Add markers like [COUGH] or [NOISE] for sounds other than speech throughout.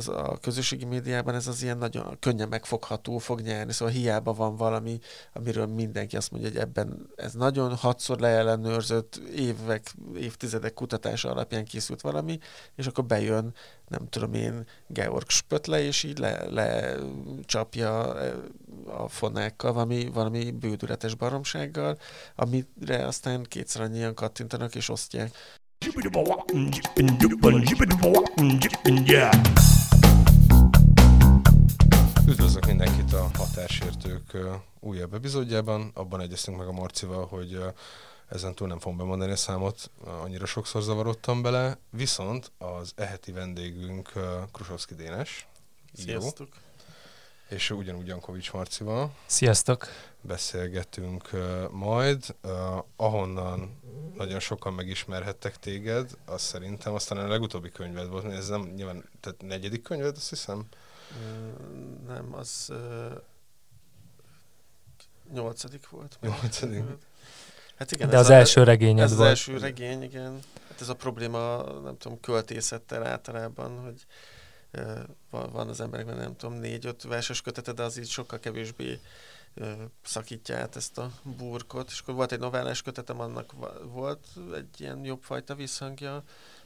az a közösségi médiában ez az ilyen nagyon könnyen megfogható fog nyerni, szóval hiába van valami, amiről mindenki azt mondja, hogy ebben ez nagyon hatszor leellenőrzött évek, évtizedek kutatása alapján készült valami, és akkor bejön, nem tudom én, Georg Spötle, és így lecsapja le a fonákkal valami, valami bődületes baromsággal, amire aztán kétszer annyian kattintanak és osztják. Üdvözlök mindenkit a Hatásértők újabb epizódjában. Abban egyeztünk meg a Marcival, hogy ezen túl nem fogom bemondani a számot, annyira sokszor zavarodtam bele. Viszont az eheti vendégünk Krusovszki Dénes. Sziasztok! Jó és ugyanúgy Jankovics Marcival. Sziasztok! Beszélgetünk majd, ahonnan nagyon sokan megismerhettek téged, azt szerintem, aztán a legutóbbi könyved volt, ez nem nyilván, tehát negyedik könyved, azt hiszem? Nem, az nyolcadik volt. Nyolcadik. Hát igen, De az a, első regényed ez volt. az első regény, igen. Hát ez a probléma, nem tudom, költészettel általában, hogy van az emberekben nem tudom, négy-öt verses kötete, de az így sokkal kevésbé szakítja át ezt a burkot. És akkor volt egy novellás kötetem, annak volt egy ilyen jobb fajta visszhangja.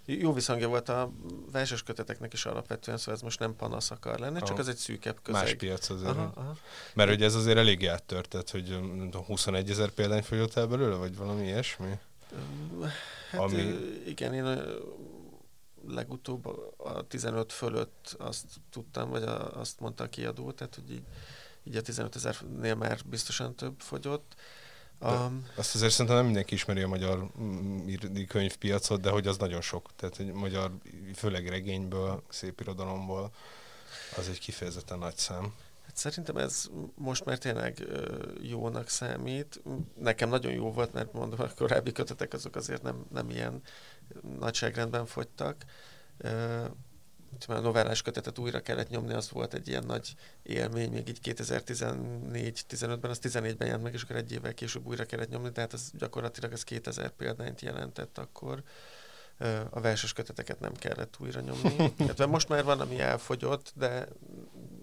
Jó visszhangja volt a verses köteteknek is alapvetően, szóval ez most nem panasz akar lenni, aha. csak ez egy szűkebb közeg. Más piac azért. Aha, aha. Mert ugye ez azért elég áttört, tehát hogy 21 ezer példány fogyott el belőle, vagy valami ilyesmi? Hát Ami... igen, én legutóbb a 15 fölött azt tudtam, vagy a, azt mondta a kiadó, tehát hogy így, így a 15 ezernél már biztosan több fogyott. Um, azt azért szerintem nem mindenki ismeri a magyar könyvpiacot, de hogy az nagyon sok. Tehát hogy magyar, főleg regényből, szép irodalomból, az egy kifejezetten nagy szám. Hát szerintem ez most már tényleg jónak számít. Nekem nagyon jó volt, mert mondom, a korábbi kötetek azok azért nem, nem ilyen nagyságrendben fogytak. A novellás kötetet újra kellett nyomni, az volt egy ilyen nagy élmény, még így 2014-15-ben, az 14-ben jelent meg, és akkor egy évvel később újra kellett nyomni, tehát ez gyakorlatilag az 2000 példányt jelentett akkor a verses köteteket nem kellett újra nyomni. [LAUGHS] Hát, most már van, ami elfogyott, de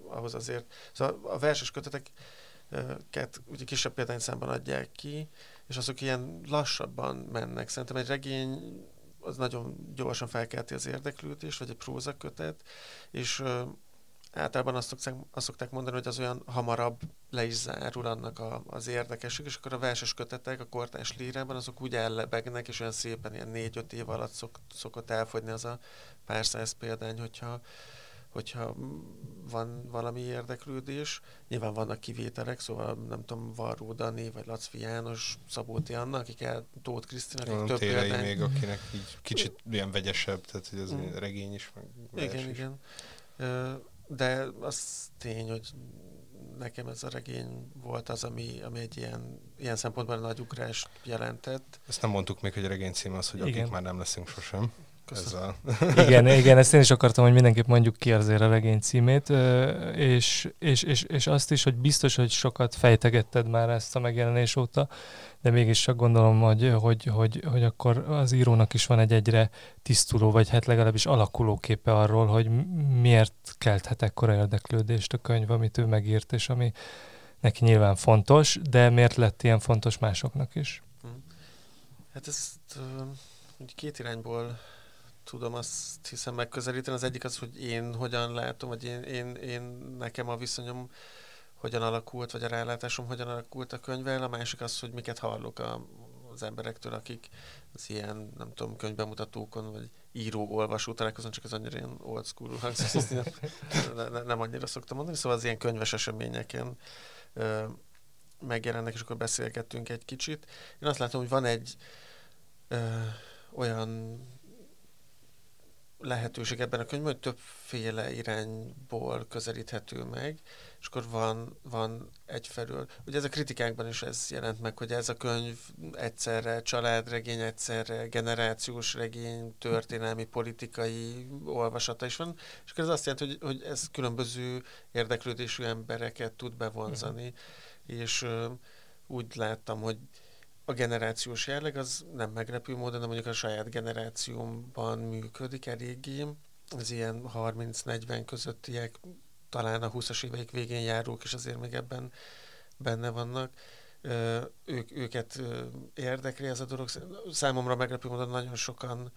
ahhoz azért... Szóval a verses köteteket ugye kisebb példányszámban adják ki, és azok ilyen lassabban mennek. Szerintem egy regény az nagyon gyorsan felkelti az érdeklődést, vagy egy prózakötet, és általában azt szokták, azt szokták mondani, hogy az olyan hamarabb le is zárul annak a, az érdekesség, és akkor a verses kötetek a kortás lírában azok úgy ellebegnek, és olyan szépen ilyen négy-öt év alatt szok, szokott elfogyni az a pár száz példány, hogyha hogyha van valami érdeklődés. Nyilván vannak kivételek, szóval nem tudom, Varró Dani, vagy Lacfi János, Szabóti Anna, akik el, Tóth Krisztinak, akik több példány... még, akinek így kicsit ilyen vegyesebb, tehát hogy az mm. regény is, meg Igen, is. igen. De az tény, hogy nekem ez a regény volt az, ami, ami egy ilyen, ilyen szempontból nagy ugrást jelentett. Ezt nem mondtuk még, hogy a regény cím az, hogy Igen. akik már nem leszünk sosem. Köszönöm. igen, [LAUGHS] igen, ezt én is akartam, hogy mindenképp mondjuk ki azért a regény címét, és, és, és, és azt is, hogy biztos, hogy sokat fejtegetted már ezt a megjelenés óta, de mégis csak gondolom, hogy, hogy, hogy, hogy akkor az írónak is van egy egyre tisztuló, vagy hát legalábbis alakuló képe arról, hogy miért kelthet ekkora érdeklődést a könyv, amit ő megírt, és ami neki nyilván fontos, de miért lett ilyen fontos másoknak is? Hát ezt uh, két irányból tudom azt hiszem megközelíteni. Az egyik az, hogy én hogyan látom, vagy én, én, én nekem a viszonyom hogyan alakult, vagy a rálátásom hogyan alakult a könyvvel. A másik az, hogy miket hallok a, az emberektől, akik az ilyen, nem tudom, könyvbemutatókon, vagy író-olvasó találkozón, csak az annyira ilyen old school hangzik, nem, nem annyira szoktam mondani, szóval az ilyen könyves eseményeken ö, megjelennek, és akkor beszélgettünk egy kicsit. Én azt látom, hogy van egy ö, olyan lehetőség ebben a könyvben, hogy többféle irányból közelíthető meg, és akkor van, van egyfelől, ugye ez a kritikákban is ez jelent meg, hogy ez a könyv egyszerre családregény, egyszerre generációs regény, történelmi, politikai olvasata is van, és akkor ez azt jelenti, hogy, hogy ez különböző érdeklődésű embereket tud bevonzani, mm. és úgy láttam, hogy a generációs jelleg az nem meglepő módon, de mondjuk a saját generációmban működik eléggé, az ilyen 30-40 közöttiek, talán a 20-as éveik végén járók is azért még ebben benne vannak. Ők, őket érdekli ez a dolog. Számomra meglepő módon nagyon sokan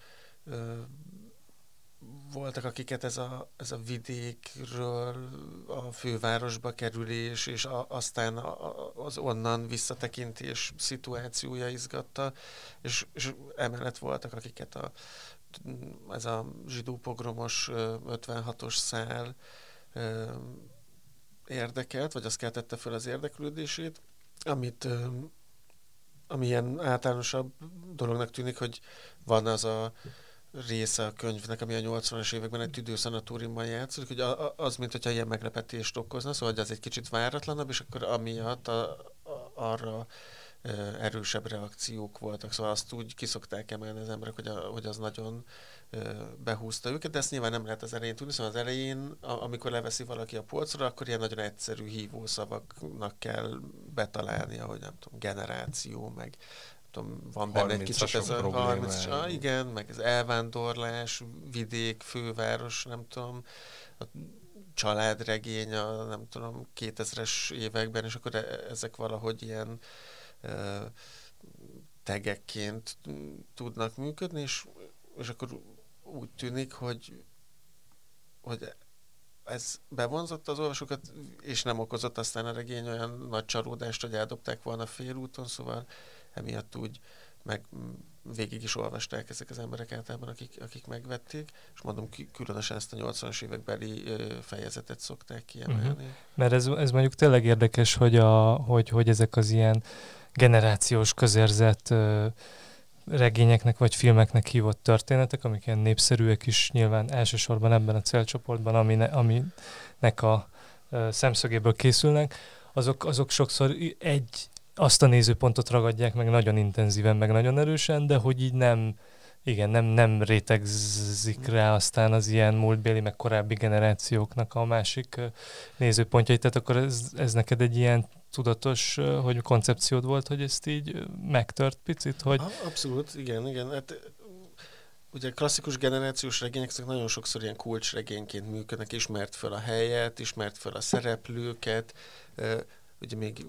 voltak, akiket ez a, ez a vidékről a fővárosba kerülés, és a, aztán a, az onnan visszatekintés szituációja izgatta, és, és emellett voltak, akiket a, ez a zsidó pogromos 56-os szál érdekelt, vagy az keltette fel az érdeklődését, amit ami ilyen általánosabb dolognak tűnik, hogy van az a része a könyvnek, ami a 80-as években egy tüdőszanatóriumban játszik, hogy az, mint hogyha ilyen meglepetést okozna, szóval hogy az egy kicsit váratlanabb, és akkor amiatt a, a, arra erősebb reakciók voltak, szóval azt úgy kiszokták emelni az emberek, hogy, a, hogy az nagyon behúzta őket, de ezt nyilván nem lehet az elején tudni, szóval az elején, amikor leveszi valaki a polcra, akkor ilyen nagyon egyszerű hívószavaknak kell betalálnia, hogy nem tudom, generáció, meg tudom, van benne egy kicsit ez a 30 ah, igen, meg ez elvándorlás, vidék, főváros, nem tudom, a családregény a nem tudom, 2000-es években, és akkor e- ezek valahogy ilyen tegekként tudnak működni, és, és akkor úgy tűnik, hogy, hogy ez bevonzott az olvasókat, és nem okozott aztán a regény olyan nagy csalódást, hogy eldobták volna félúton, szóval emiatt úgy meg végig is olvasták ezek az emberek általában, akik, akik megvették, és mondom, különösen ezt a 80-as évekbeli fejezetet szokták kiemelni. Uh-huh. Mert ez, ez mondjuk tényleg érdekes, hogy, a, hogy, hogy ezek az ilyen generációs közérzet regényeknek vagy filmeknek hívott történetek, amik ilyen népszerűek is nyilván elsősorban ebben a célcsoportban, amine, aminek a szemszögéből készülnek, azok, azok sokszor egy azt a nézőpontot ragadják meg nagyon intenzíven, meg nagyon erősen, de hogy így nem, igen, nem, nem rétegzik rá aztán az ilyen múltbéli, meg korábbi generációknak a másik nézőpontjait. Tehát akkor ez, ez neked egy ilyen tudatos, hogy koncepciód volt, hogy ezt így megtört picit? Hogy... Abszolút, igen, igen. Hát, ugye klasszikus generációs regények ezek nagyon sokszor ilyen kulcsregényként működnek, ismert fel a helyet, ismert fel a szereplőket, ugye még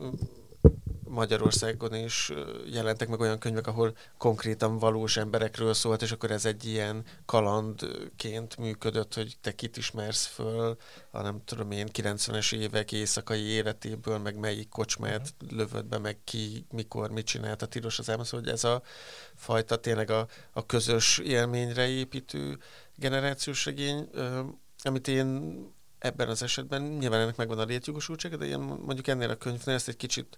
Magyarországon is jelentek meg olyan könyvek, ahol konkrétan valós emberekről szólt, és akkor ez egy ilyen kalandként működött, hogy te kit ismersz föl, a nem tudom én, 90-es évek éjszakai életéből, meg melyik kocsmát lövött be, meg ki, mikor, mit csinált a tilos az elmondsz, hogy ez a fajta tényleg a, a közös élményre építő generációs regény, amit én ebben az esetben nyilván ennek megvan a létjogosultsága, de én mondjuk ennél a könyvnél ezt egy kicsit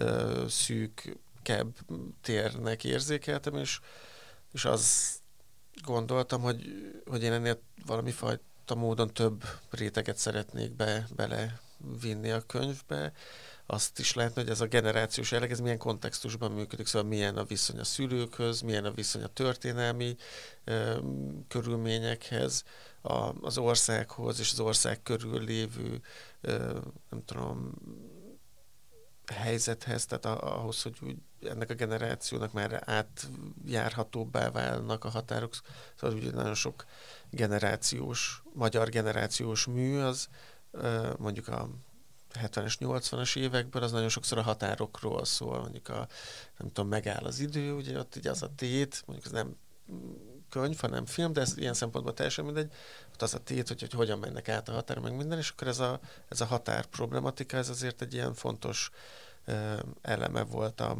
uh, szűkebb térnek érzékeltem, és, és az gondoltam, hogy, hogy én ennél valami fajta módon több réteget szeretnék be, bele vinni a könyvbe. Azt is lehetne, hogy ez a generációs jelleg, ez milyen kontextusban működik, szóval milyen a viszony a szülőkhöz, milyen a viszony a történelmi ö, körülményekhez, a, az országhoz és az ország körül lévő, nem tudom, helyzethez, tehát ahhoz, hogy úgy ennek a generációnak már átjárhatóbbá válnak a határok. Szóval ugye nagyon sok generációs, magyar generációs mű az mondjuk a 70-es, 80-as évekből az nagyon sokszor a határokról szól, mondjuk a, nem tudom, megáll az idő, ugye ott ugye az a tét, mondjuk az nem könyv, hanem film, de ez ilyen szempontból teljesen mindegy. Ott az a tét, hogy, hogy hogyan mennek át a határ, meg minden, és akkor ez a, ez a határ problematika, ez azért egy ilyen fontos eleme volt a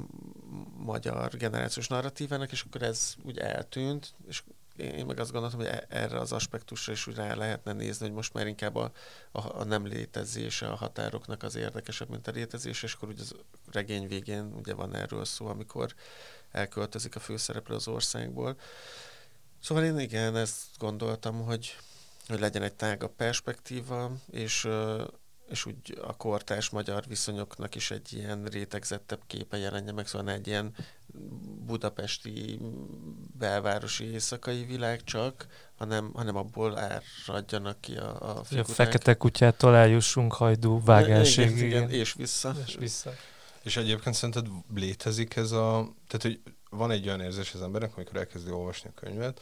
magyar generációs narratívának, és akkor ez úgy eltűnt, és én meg azt gondoltam, hogy e, erre az aspektusra is úgy rá lehetne nézni, hogy most már inkább a, a, a nem létezése a határoknak az érdekesebb, mint a létezés, és akkor ugye az regény végén ugye van erről szó, amikor elköltözik a főszereplő az országból. Szóval én igen, ezt gondoltam, hogy, hogy legyen egy tágabb perspektíva, és, és úgy a kortárs magyar viszonyoknak is egy ilyen rétegzettebb képe jelenje meg, szóval egy ilyen budapesti belvárosi éjszakai világ csak, hanem, hanem abból áradjanak ki a, a figurák. A fekete kutyától eljussunk hajdú vágásig. Igen, igen, és vissza. És vissza. És egyébként szerinted létezik ez a... Tehát, hogy van egy olyan érzés az embernek, amikor elkezdi olvasni a könyvet,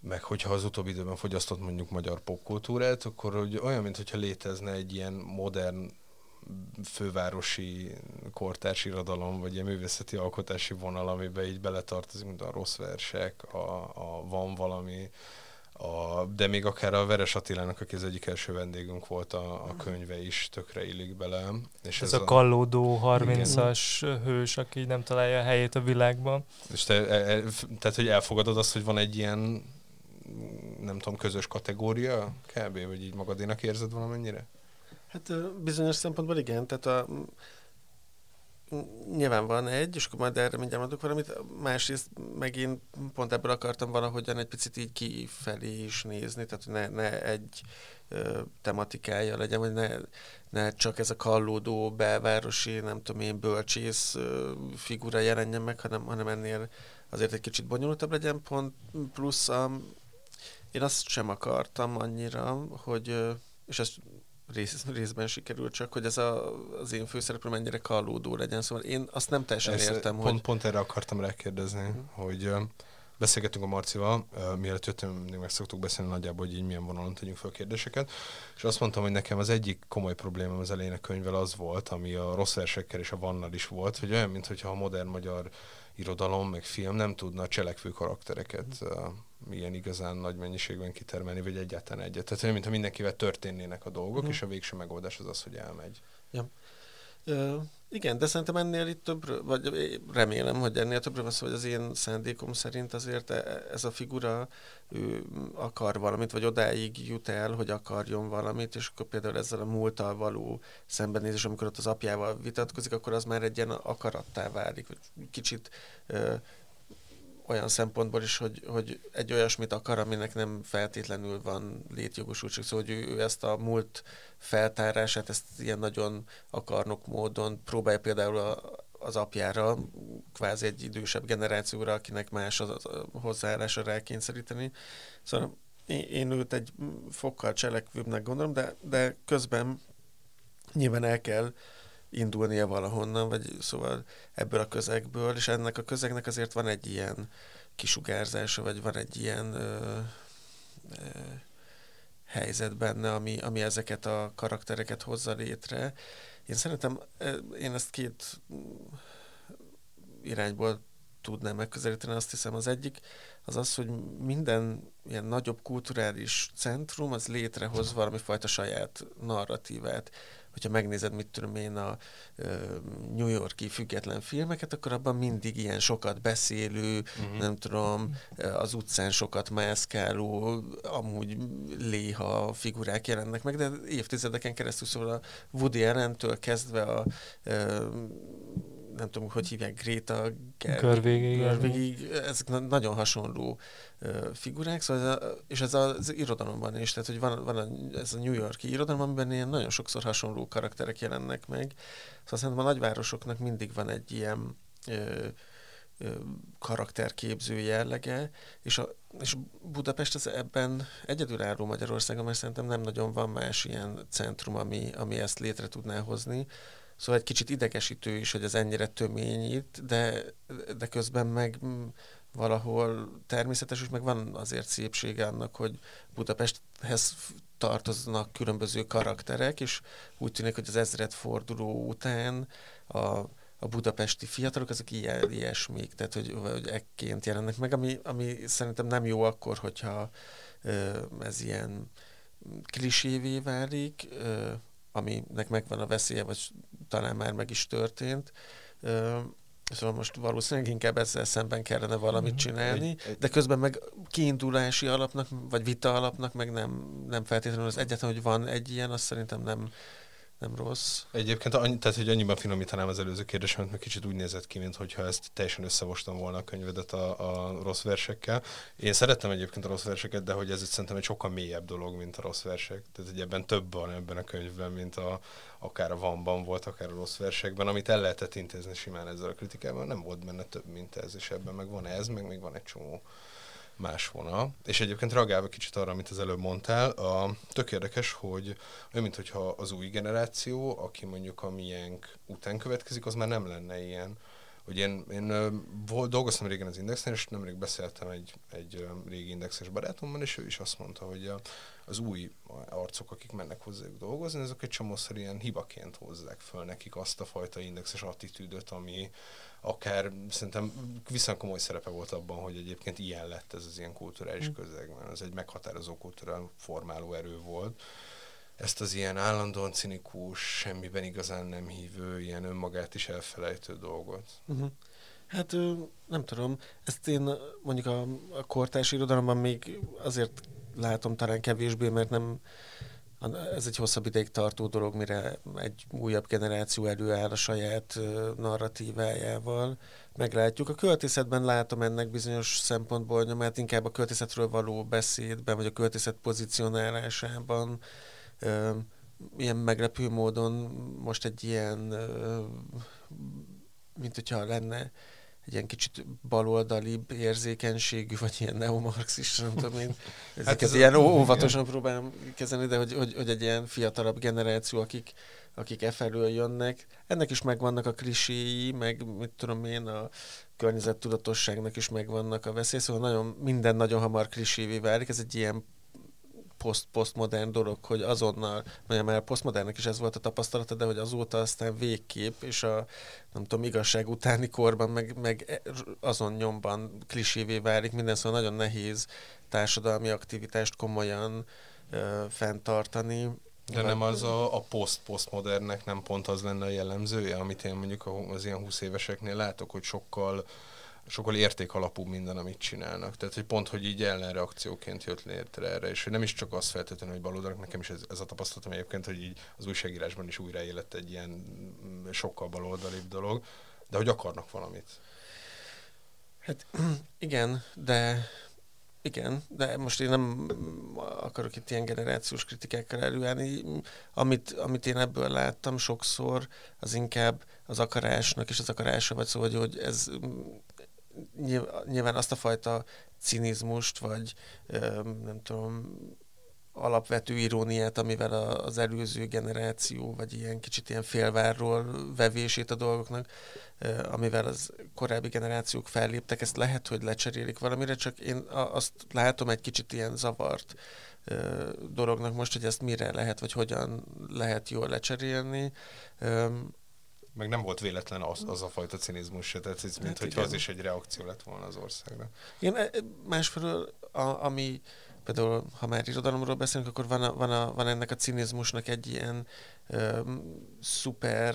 meg hogyha az utóbbi időben fogyasztott mondjuk magyar popkultúrát, akkor hogy olyan, mintha létezne egy ilyen modern fővárosi kortárs irodalom, vagy ilyen művészeti alkotási vonal, amiben így beletartozik, mint a rossz versek, a, a van valami, a, de még akár a Veres Attilának, aki az egyik első vendégünk volt, a, a könyve is tökre illik bele. És ez, ez a, a kallódó 30-as hős, aki nem találja a helyét a világban. És te, e, e, tehát, hogy elfogadod azt, hogy van egy ilyen nem tudom, közös kategória kb. Vagy így magadénak érzed valamennyire? Hát bizonyos szempontból igen, tehát a, nyilván van egy, és akkor majd erre mindjárt mondok valamit, másrészt megint pont ebből akartam valahogyan egy picit így kifelé is nézni, tehát ne, ne egy ö, tematikája legyen, vagy ne, ne csak ez a kallódó belvárosi, nem tudom én, bölcsész ö, figura jelenjen meg, hanem, hanem ennél azért egy kicsit bonyolultabb legyen, pont plusz a, én azt sem akartam annyira, hogy, és ezt rész, részben sikerült csak, hogy ez a, az én főszereplő mennyire kallódó legyen. Szóval én azt nem teljesen Ezt értem, pont, hogy... Pont erre akartam rákérdezni, uh-huh. hogy beszélgetünk a Marcival, uh, mielőtt jöttem, mindig meg szoktuk beszélni nagyjából, hogy így milyen vonalon tegyünk fel kérdéseket, és azt mondtam, hogy nekem az egyik komoly problémám az elején a könyvvel az volt, ami a rossz versekkel és a vannal is volt, hogy olyan, mintha a modern magyar irodalom, meg film nem tudna cselekvő karaktereket uh, ilyen igazán nagy mennyiségben kitermelni, vagy egyáltalán egyet. Tehát olyan, mintha mindenkivel történnének a dolgok, uh-huh. és a végső megoldás az az, hogy elmegy. Ja. Ö, igen, de szerintem ennél itt több, vagy remélem, hogy ennél többről van szó, hogy az én szándékom szerint azért e, ez a figura ő akar valamit, vagy odáig jut el, hogy akarjon valamit, és akkor például ezzel a múlttal való szembenézés, amikor ott az apjával vitatkozik, akkor az már egy ilyen akarattá válik, vagy kicsit ö, olyan szempontból is, hogy, hogy egy olyasmit akar, aminek nem feltétlenül van létjogosultság. Szóval, hogy ő, ő ezt a múlt feltárását, ezt ilyen nagyon akarnok módon próbálja például a, az apjára, kvázi egy idősebb generációra, akinek más az, az hozzáállása rákényszeríteni. Szóval én, én őt egy fokkal cselekvőbbnek gondolom, de, de közben nyilván el kell indulnia valahonnan, vagy szóval ebből a közegből, és ennek a közegnek azért van egy ilyen kisugárzása, vagy van egy ilyen ö, ö, helyzet benne, ami, ami ezeket a karaktereket hozza létre. Én szerintem, én ezt két irányból tudnám megközelíteni, azt hiszem az egyik az az, hogy minden ilyen nagyobb kulturális centrum az létrehoz valami fajta saját narratívát hogyha megnézed, mit tudom én, a New Yorki független filmeket, akkor abban mindig ilyen sokat beszélő, uh-huh. nem tudom, az utcán sokat mászkáló, amúgy léha figurák jelennek meg, de évtizedeken keresztül szóval a Woody Allen-től kezdve a nem tudom, hogy hívják, Greta Gerwig, ezek nagyon hasonló figurák, szóval ez a, és ez az irodalomban is, tehát hogy van, van a, ez a New Yorki irodalom, amiben ilyen nagyon sokszor hasonló karakterek jelennek meg, szóval szerintem a nagyvárosoknak mindig van egy ilyen uh, karakterképző jellege, és, a, és Budapest az ebben egyedülálló Magyarországon, mert szerintem nem nagyon van más ilyen centrum, ami, ami ezt létre tudná hozni. Szóval egy kicsit idegesítő is, hogy ez ennyire tömény itt, de, de közben meg valahol természetes, és meg van azért szépsége annak, hogy Budapesthez tartoznak különböző karakterek, és úgy tűnik, hogy az ezred forduló után a, a budapesti fiatalok, azok ilyen, ilyesmik, tehát hogy, hogy ekként jelennek meg, ami, ami szerintem nem jó akkor, hogyha ez ilyen klisévé válik, aminek megvan a veszélye, vagy talán már meg is történt. Szóval most valószínűleg inkább ezzel szemben kellene valamit mhm. csinálni, de közben meg kiindulási alapnak, vagy vita alapnak meg nem, nem feltétlenül az egyetlen, hogy van egy ilyen, azt szerintem nem, nem rossz. Egyébként, annyi, tehát, hogy annyiban finomítanám az előző kérdésemet, mert kicsit úgy nézett ki, mintha ezt teljesen összevostam volna a könyvedet a, a rossz versekkel. Én szerettem egyébként a rossz verseket, de hogy ez szerintem egy sokkal mélyebb dolog, mint a rossz versek. Tehát, hogy ebben több van ebben a könyvben, mint a, akár a vanban volt, akár a rossz versekben, amit el lehetett intézni simán ezzel a kritikával. Nem volt benne több, mint ez, és ebben meg van ez, meg még van egy csomó más vonal. És egyébként reagálva kicsit arra, amit az előbb mondtál, a, tök érdekes, hogy olyan, mintha az új generáció, aki mondjuk a miénk után következik, az már nem lenne ilyen hogy én, én dolgoztam régen az Indexen, és nemrég beszéltem egy, egy régi Indexes barátommal, és ő is azt mondta, hogy az új arcok, akik mennek hozzájuk dolgozni, azok egy csomószor ilyen hibaként hozzák föl nekik azt a fajta indexes attitűdöt, ami akár szerintem viszont komoly szerepe volt abban, hogy egyébként ilyen lett ez az ilyen kulturális mm. közeg, mert ez egy meghatározó kultúra formáló erő volt ezt az ilyen állandóan cinikus, semmiben igazán nem hívő, ilyen önmagát is elfelejtő dolgot. Uh-huh. Hát nem tudom, ezt én mondjuk a, a kortárs irodalomban még azért látom talán kevésbé, mert nem ez egy hosszabb ideig tartó dolog, mire egy újabb generáció előáll a saját narratívájával. Meglátjuk. A költészetben látom ennek bizonyos szempontból nyomát, inkább a költészetről való beszédben, vagy a költészet ilyen meglepő módon most egy ilyen, mint hogyha lenne egy ilyen kicsit baloldalibb érzékenységű, vagy ilyen neomarxista, nem tudom én. [LAUGHS] Ezeket hát ez ilyen a... óvatosan igen. próbálom kezelni, de hogy, hogy, hogy egy ilyen fiatalabb generáció, akik, akik e felől jönnek, ennek is megvannak a kliséi, meg mit tudom én, a környezettudatosságnak is megvannak a veszély, szóval nagyon, minden nagyon hamar klisévé válik, ez egy ilyen poszt, posztmodern dolog, hogy azonnal, mert már posztmodernnek is ez volt a tapasztalata, de hogy azóta aztán végkép, és a nem tudom, igazság utáni korban meg, meg azon nyomban klisévé válik minden, szóval nagyon nehéz társadalmi aktivitást komolyan ö, fenntartani. De nem az a, a poszt-posztmodernnek nem pont az lenne a jellemzője, amit én mondjuk az ilyen 20 éveseknél látok, hogy sokkal sokkal értékalapú minden, amit csinálnak. Tehát, hogy pont, hogy így ellenreakcióként jött létre erre, és hogy nem is csak az feltétlenül, hogy baloldalak, nekem is ez, ez a tapasztalatom egyébként, hogy így az újságírásban is újraélet egy ilyen mm, sokkal baloldalibb dolog, de hogy akarnak valamit. Hát [CLEARS THROAT] igen, de igen, de most én nem akarok itt ilyen generációs kritikákkal előállni. Amit, amit én ebből láttam sokszor, az inkább az akarásnak és az akarása, vagy szóval, hogy ez nyilván azt a fajta cinizmust, vagy nem tudom, alapvető iróniát, amivel az előző generáció, vagy ilyen kicsit ilyen félvárról vevését a dolgoknak, amivel az korábbi generációk felléptek, ezt lehet, hogy lecserélik valamire, csak én azt látom egy kicsit ilyen zavart dolognak most, hogy ezt mire lehet, vagy hogyan lehet jól lecserélni meg nem volt véletlen az, az a fajta cinizmus se, tehát ez, mint hát hogy az is egy reakció lett volna az országra. Igen, e, másfelől, a, ami például, ha már irodalomról beszélünk, akkor van, a, van, a, van ennek a cinizmusnak egy ilyen szuper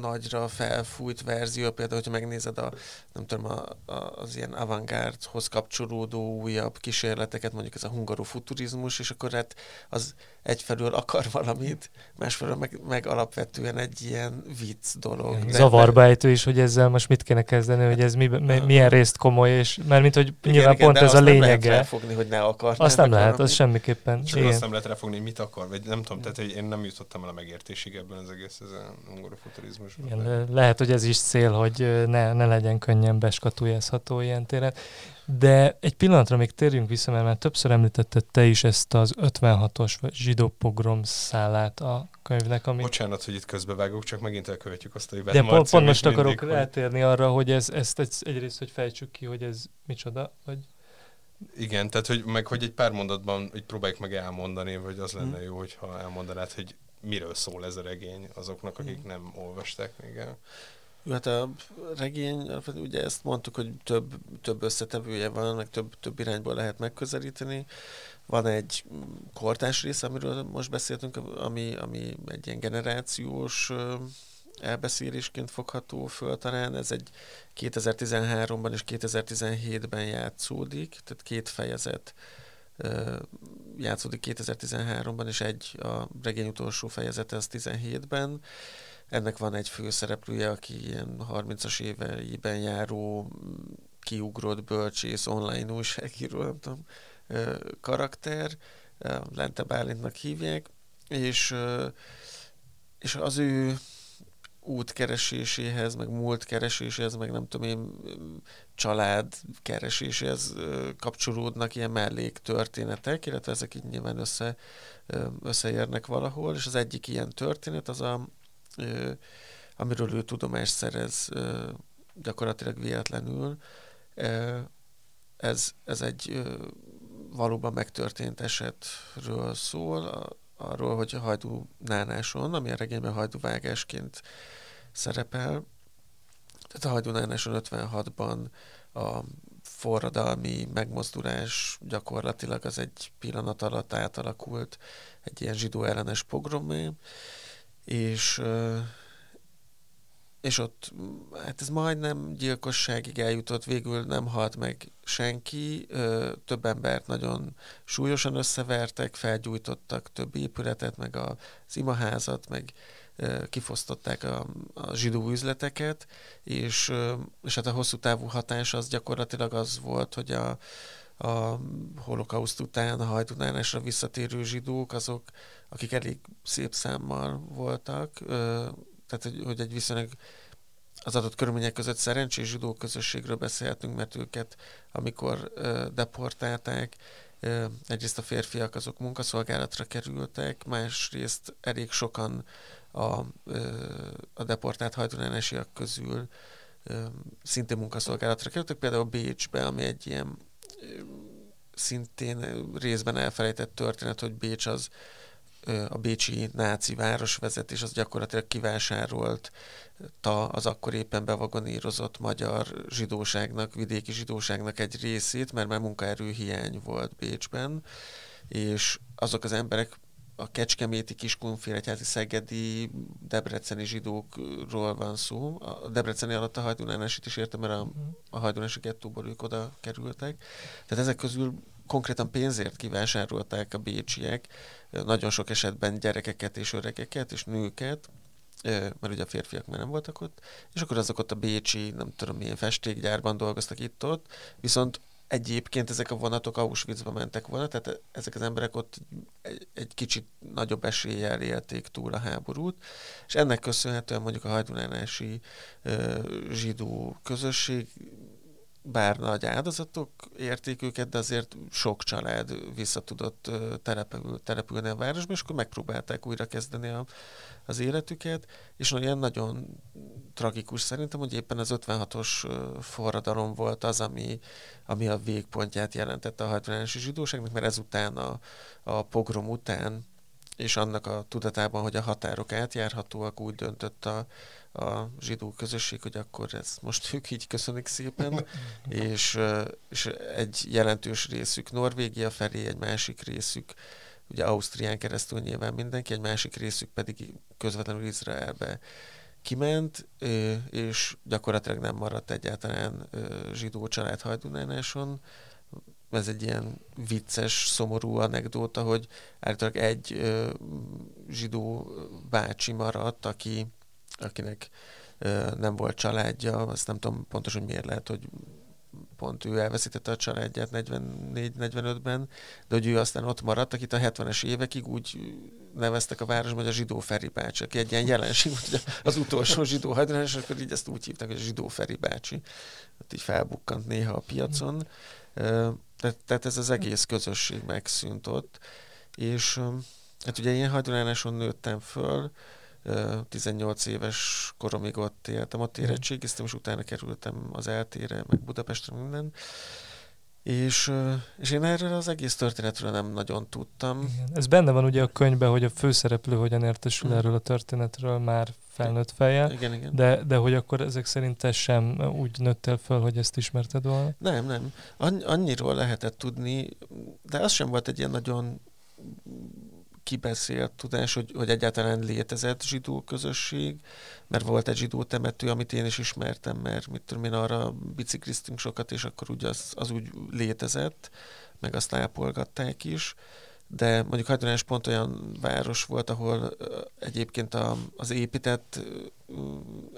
nagyra felfújt verzió, például, hogyha megnézed a, nem tudom, a, a, az ilyen avantgárdhoz kapcsolódó újabb kísérleteket, mondjuk ez a hungarofuturizmus, és akkor hát az egyfelől akar valamit, másfelől meg, meg alapvetően egy ilyen vicc dolog. Igen, zavarba ejtő is, hogy ezzel most mit kéne kezdeni, hogy ez mi, mi, milyen részt komoly, és mert mint hogy igen, nyilván igen, pont ez a lényege. Nem lehet hogy ne akar. Azt nem lehet, az semmiképpen. Csak azt nem lehet ráfogni, hogy mit akar, vagy nem tudom, tehát hogy én nem jutottam el a megértésig ebben az egész ez a hungarofuturizmusban. Igen, le- lehet, hogy ez is cél, hogy ne, ne legyen könnyen beskatujázható ilyen téren. De egy pillanatra még térjünk vissza, mert már többször említetted te is ezt az 56-os zsidó pogrom szállát a könyvnek, ami... Bocsánat, hogy itt közbevágok, csak megint elkövetjük azt, hogy De pont, pont most mindig, akarok hogy... rátérni arra, hogy ez, ezt egy, egyrészt, hogy fejtsük ki, hogy ez micsoda, vagy... Igen, tehát hogy meg hogy egy pár mondatban hogy próbáljuk meg elmondani, vagy az lenne hmm. jó, hogyha elmondanád, hogy miről szól ez a regény azoknak, akik hmm. nem olvasták még el. Hát a regény, ugye ezt mondtuk, hogy több, több összetevője van, meg több, több irányból lehet megközelíteni. Van egy kortás rész, amiről most beszéltünk, ami, ami egy ilyen generációs elbeszélésként fogható föl talán. Ez egy 2013-ban és 2017-ben játszódik, tehát két fejezet játszódik 2013-ban, és egy a regény utolsó fejezete az 17-ben. Ennek van egy főszereplője, aki ilyen 30-as éveiben járó kiugrott bölcsész, online újságíró, nem tudom, karakter, Lente Bálintnak hívják, és, és az ő útkereséséhez, meg múlt kereséséhez, meg nem tudom én, család kereséséhez kapcsolódnak ilyen mellék történetek, illetve ezek így nyilván össze, összeérnek valahol, és az egyik ilyen történet az a, amiről ő tudomást szerez gyakorlatilag véletlenül. Ez, ez egy valóban megtörtént esetről szól, arról, hogy a hajdú nánáson, ami a regényben hajdú vágásként szerepel, tehát a hajdú nánáson 56-ban a forradalmi megmozdulás gyakorlatilag az egy pillanat alatt átalakult egy ilyen zsidó ellenes pogromé, és és ott, hát ez majdnem gyilkosságig eljutott, végül nem halt meg senki, több embert nagyon súlyosan összevertek, felgyújtottak több épületet, meg az imaházat, meg kifosztották a, a zsidó üzleteket, és, és hát a hosszú távú hatás az gyakorlatilag az volt, hogy a, a holokauszt után a hajdunálásra visszatérő zsidók, azok, akik elég szép számmal voltak, tehát hogy, hogy egy viszonylag az adott körülmények között szerencsés zsidó közösségről beszélhetünk, mert őket, amikor deportálták, egyrészt a férfiak azok munkaszolgálatra kerültek, másrészt elég sokan a, a deportált hajdunánásiak közül szintén munkaszolgálatra kerültek, például Bécsbe, ami egy ilyen szintén részben elfelejtett történet, hogy Bécs az a bécsi náci városvezetés az gyakorlatilag kivásárolt az akkor éppen bevagonírozott magyar zsidóságnak, vidéki zsidóságnak egy részét, mert már munkaerő hiány volt Bécsben, és azok az emberek a kecskeméti, kiskunfélegyházi, szegedi, debreceni zsidókról van szó. A debreceni alatt a hajdunánásit is értem, mert a, a hajdunási gettóból ők oda kerültek. Tehát ezek közül konkrétan pénzért kivásárolták a bécsiek, nagyon sok esetben gyerekeket és öregeket és nőket, mert ugye a férfiak már nem voltak ott, és akkor azok ott a bécsi, nem tudom milyen festékgyárban dolgoztak itt-ott, viszont egyébként ezek a vonatok Auschwitzba mentek volna, tehát ezek az emberek ott egy, egy kicsit nagyobb eséllyel élték túl a háborút, és ennek köszönhetően mondjuk a hajdunánási zsidó közösség bár nagy áldozatok érték őket, de azért sok család vissza tudott települ, települni a városba, és akkor megpróbálták újra kezdeni a, az életüket, és olyan nagyon tragikus szerintem, hogy éppen az 56-os forradalom volt az, ami, ami a végpontját jelentette a hajtvanási zsidóságnak, mert ezután a, a pogrom után és annak a tudatában, hogy a határok átjárhatóak, úgy döntött a, a zsidó közösség, hogy akkor ezt most [LAUGHS] ők így köszönik szépen, [LAUGHS] és, és egy jelentős részük Norvégia felé, egy másik részük ugye Ausztrián keresztül nyilván mindenki, egy másik részük pedig közvetlenül Izraelbe kiment, és gyakorlatilag nem maradt egyáltalán zsidó család hajdunánáson. Ez egy ilyen vicces, szomorú anekdóta, hogy állítólag egy zsidó bácsi maradt, aki akinek nem volt családja, azt nem tudom pontosan miért lehet, hogy pont ő elveszítette a családját 44-45-ben, de hogy ő aztán ott maradt, akit a 70-es évekig úgy neveztek a városban, hogy a zsidó Feri bácsi, aki egy ilyen jelenség, hogy az utolsó zsidó hajdonás, akkor így ezt úgy hívták, hogy a zsidó Feri bácsi. Ott így felbukkant néha a piacon. Tehát, ez az egész közösség megszűnt ott. És hát ugye én hajdonánáson nőttem föl, 18 éves koromig ott éltem, ott mhm. érettségiztem, és utána kerültem az eltére, meg Budapestre, minden. És, és én erről az egész történetről nem nagyon tudtam. Igen. Ez benne van ugye a könyvben, hogy a főszereplő hogyan értesül mm. erről a történetről már felnőtt fejjel, igen, igen. De, de hogy akkor ezek szerint te sem úgy nőttél föl, hogy ezt ismerted volna? Nem, nem. Annyiról lehetett tudni, de az sem volt egy ilyen nagyon kibeszélt tudás, hogy, hogy egyáltalán létezett zsidó közösség, mert volt egy zsidó temető, amit én is ismertem, mert mit tudom én, arra bicikliztünk sokat, és akkor úgy az, az úgy létezett, meg azt ápolgatták is, de mondjuk Hajdonás pont olyan város volt, ahol egyébként a, az épített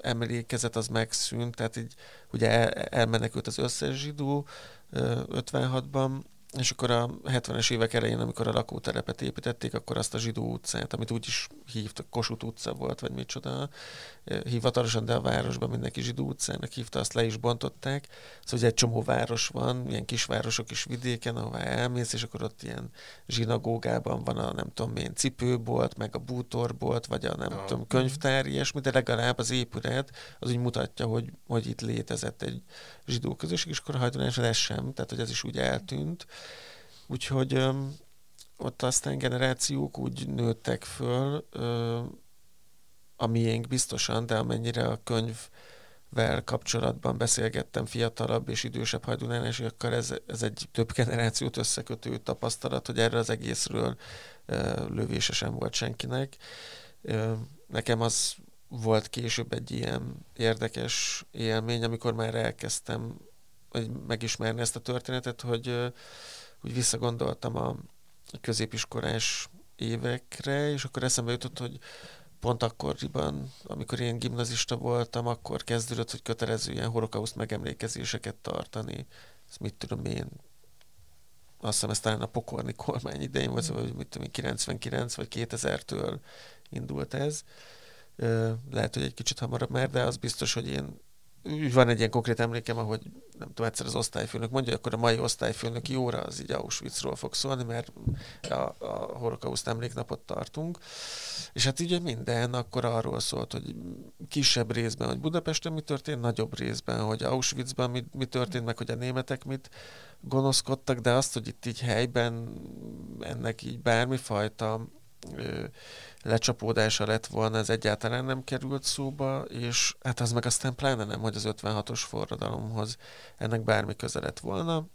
emlékezet az megszűnt, tehát így ugye el, elmenekült az összes zsidó 56-ban, és akkor a 70-es évek elején, amikor a lakótelepet építették, akkor azt a zsidó utcát, amit úgy is hívtak, Kossuth utca volt, vagy micsoda, hivatalosan, de a városban mindenki zsidó utcának hívta, azt le is bontották. Szóval egy csomó város van, ilyen kisvárosok is vidéken, ahová elmész, és akkor ott ilyen zsinagógában van a nem tudom én cipőbolt, meg a bútorbolt, vagy a nem ja. tudom könyvtár, ilyesmi, de legalább az épület az úgy mutatja, hogy, hogy itt létezett egy zsidó közösség, és akkor a hajduláson ez sem, tehát hogy ez is úgy eltűnt. Úgyhogy öm, ott aztán generációk úgy nőttek föl, öm, a miénk biztosan, de amennyire a könyvvel kapcsolatban beszélgettem fiatalabb és idősebb hajdulánásokkal, ez, ez egy több generációt összekötő tapasztalat, hogy erre az egészről ö, lövése sem volt senkinek. Ö, nekem az volt később egy ilyen érdekes élmény, amikor már elkezdtem megismerni ezt a történetet, hogy úgy visszagondoltam a középiskolás évekre, és akkor eszembe jutott, hogy pont akkoriban, amikor én gimnazista voltam, akkor kezdődött, hogy kötelező ilyen holokauszt megemlékezéseket tartani. Ez mit tudom én, azt hiszem ez talán a pokorni kormány idején volt, vagy mit tudom én, 99 vagy 2000-től indult ez. Lehet, hogy egy kicsit hamarabb már, de az biztos, hogy én van egy ilyen konkrét emlékem, ahogy nem tudom, egyszer az osztályfőnök mondja, akkor a mai osztályfőnöki óra az így Auschwitzról fog szólni, mert a, a holokauszt emléknapot tartunk. És hát ugye minden akkor arról szólt, hogy kisebb részben, hogy Budapesten mi történt, nagyobb részben, hogy Auschwitzban mi, mi történt, meg hogy a németek mit gonoszkodtak, de azt, hogy itt így helyben ennek így bármifajta lecsapódása lett volna, ez egyáltalán nem került szóba, és hát az meg aztán pláne nem, hogy az 56-os forradalomhoz ennek bármi köze lett volna.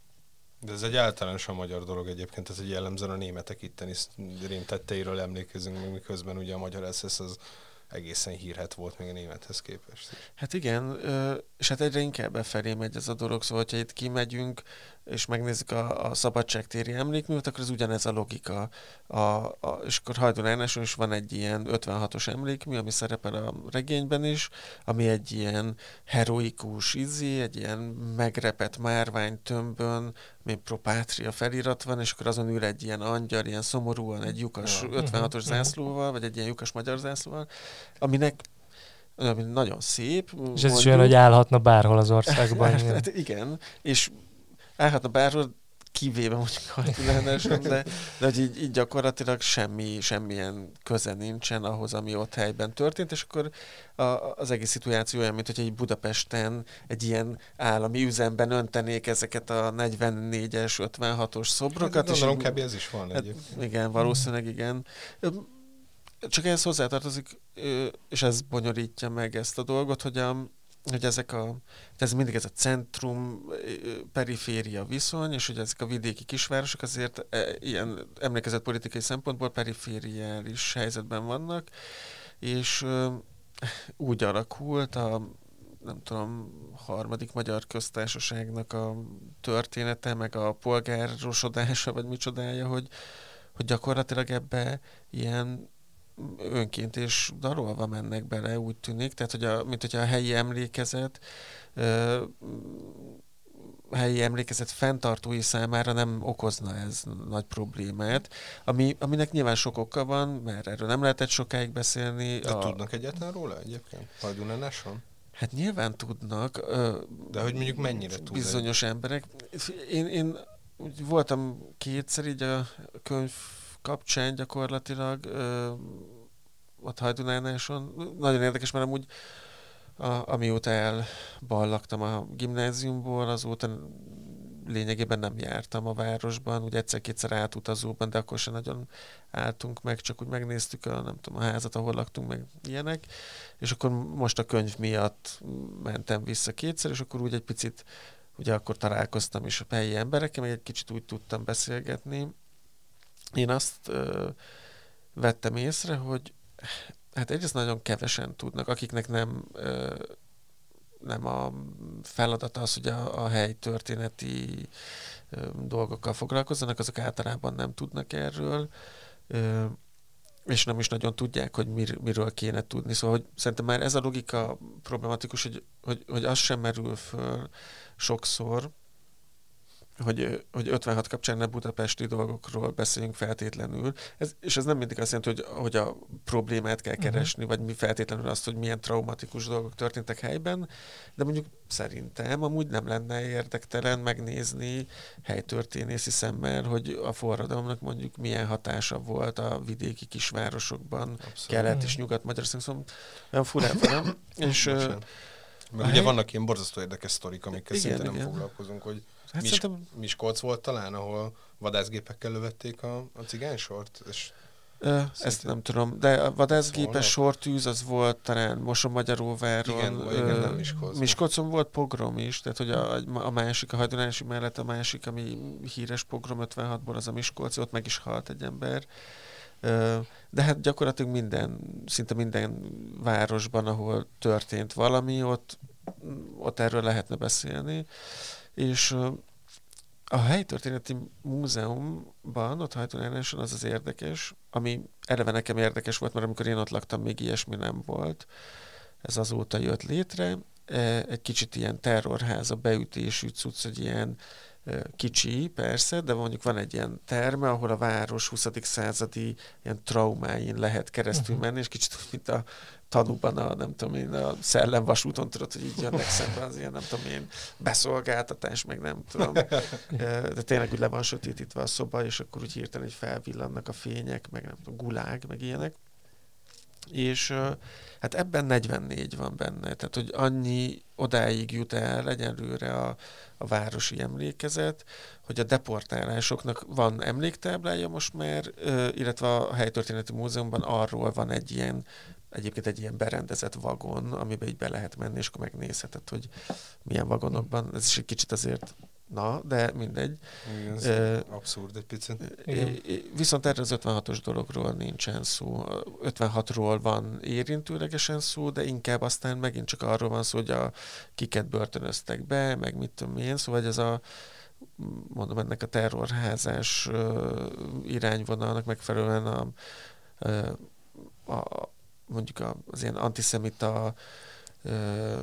De ez egy általánosan magyar dolog egyébként, ez egy jellemzően a németek itteni rémtetteiről emlékezünk, még miközben ugye a magyar SS az egészen hírhet volt még a némethez képest. Hát igen, és hát egyre inkább befelé megy ez a dolog, szóval ha itt kimegyünk, és megnézzük a, a szabadságtéri emlékművet, akkor ez ugyanez a logika. A, a, és akkor Hajdon is van egy ilyen 56-os emlékmű, ami szerepel a regényben is, ami egy ilyen heroikus izé, egy ilyen megrepett márvány tömbön, még Propátria felirat van, és akkor azon ül egy ilyen angyal, ilyen szomorúan egy lyukas 56-os zászlóval, vagy egy ilyen lyukas magyar zászlóval, aminek ami nagyon szép. És ez is olyan, hogy állhatna bárhol az országban. [LAUGHS] hát igen, és állhatna bárhol, kivéve mondjuk hajtulánások, de, de hogy így, így gyakorlatilag semmi, semmilyen köze nincsen ahhoz, ami ott helyben történt, és akkor a, az egész szituáció olyan, mint hogy egy Budapesten egy ilyen állami üzemben öntenék ezeket a 44-es, 56-os szobrokat. Hát, gondolom, kb. ez is van hát, Igen, valószínűleg igen. Csak ehhez hozzátartozik, és ez bonyolítja meg ezt a dolgot, hogy a, hogy ezek a, ez mindig ez a centrum, periféria viszony, és hogy ezek a vidéki kisvárosok azért e, ilyen emlékezett politikai szempontból perifériális helyzetben vannak, és úgy alakult a nem tudom, harmadik magyar köztársaságnak a története, meg a polgárosodása, vagy micsodája, hogy, hogy gyakorlatilag ebbe ilyen önként és darolva mennek bele, úgy tűnik, tehát hogy a, mint hogyha a helyi emlékezet ö, helyi emlékezet fenntartói számára nem okozna ez nagy problémát, ami, aminek nyilván sok oka van, mert erről nem lehetett sokáig beszélni. De a... tudnak egyáltalán róla egyébként? Hajdunánáson? Hát nyilván tudnak. De hogy mondjuk mennyire tud Bizonyos emberek. Én, én voltam kétszer így a könyv kapcsán gyakorlatilag ott Hajdunánáson. Nagyon érdekes, mert amúgy a, amióta elballagtam a gimnáziumból, azóta lényegében nem jártam a városban, úgy egyszer-kétszer átutazóban, de akkor sem nagyon álltunk meg, csak úgy megnéztük a, nem tudom, a házat, ahol laktunk, meg ilyenek, és akkor most a könyv miatt mentem vissza kétszer, és akkor úgy egy picit, ugye akkor találkoztam is a helyi emberekkel, meg egy kicsit úgy tudtam beszélgetni, én azt ö, vettem észre, hogy hát egyrészt nagyon kevesen tudnak, akiknek nem ö, nem a feladata az, hogy a, a hely történeti ö, dolgokkal foglalkozzanak, azok általában nem tudnak erről, ö, és nem is nagyon tudják, hogy mir, miről kéne tudni. Szóval hogy szerintem már ez a logika problematikus, hogy, hogy, hogy az sem merül föl sokszor, hogy, hogy 56 kapcsán ne budapesti dolgokról beszéljünk feltétlenül. Ez, és ez nem mindig azt jelenti, hogy, hogy a problémát kell mhm. keresni, uh-huh. vagy mi feltétlenül azt, hogy milyen traumatikus dolgok történtek helyben, de mondjuk szerintem amúgy nem lenne érdektelen megnézni helytörténészi szemmel, hogy a forradalomnak mondjuk milyen hatása volt a vidéki kisvárosokban, Abszolút. kelet és nyugat Magyarországon, szóval olyan furán nem? [COUGHS] és, Meg ugye vannak ilyen borzasztó érdekes sztorik, amikkel igen, szinte nem igen. foglalkozunk, hogy Hát Mis- szerintem... Miskolc volt talán, ahol vadászgépekkel lövették a, a cigánysort, és Ö, ezt nem tudom, de a vadászgépes sortűz az volt talán Moson-Magyaróváron. Igen, ö, igen, nem Miskolc. Miskolcon volt pogrom is, tehát hogy a, a másik, a hajdonási mellett a másik, ami híres pogrom 56-ból, az a Miskolc, ott meg is halt egy ember. De hát gyakorlatilag minden, szinte minden városban, ahol történt valami, ott, ott erről lehetne beszélni és a helytörténeti múzeumban, ott Hajtónánáson az az érdekes, ami eleve nekem érdekes volt, mert amikor én ott laktam, még ilyesmi nem volt. Ez azóta jött létre. E, egy kicsit ilyen terrorháza, beütésű cucc, hogy ilyen kicsi, persze, de mondjuk van egy ilyen terme, ahol a város 20. századi ilyen traumáin lehet keresztül uh-huh. menni, és kicsit mint a tanúban a, nem tudom én, a szellemvasúton tudod, hogy így jönnek szembe az ilyen, nem tudom én, beszolgáltatás, meg nem tudom. De tényleg úgy le van sötétítve a szoba, és akkor úgy hirtelen hogy felvillannak a fények, meg nem tudom, gulág, meg ilyenek. És hát ebben 44 van benne, tehát hogy annyi odáig jut el egyenlőre a, a városi emlékezet, hogy a deportálásoknak van emléktáblája most már, illetve a Helytörténeti Múzeumban arról van egy ilyen egyébként egy ilyen berendezett vagon, amiben így be lehet menni, és akkor megnézheted, hogy milyen vagonokban. Ez is egy kicsit azért Na, de mindegy. Igen, ez uh, abszurd egy picit. Igen. Viszont erre az 56-os dologról nincsen szó. 56-ról van érintőlegesen szó, de inkább aztán megint csak arról van szó, hogy a kiket börtönöztek be, meg mit tudom én, szóval ez a mondom, ennek a terrorházás uh, irányvonalnak megfelelően a, a, a mondjuk az ilyen antiszemita uh,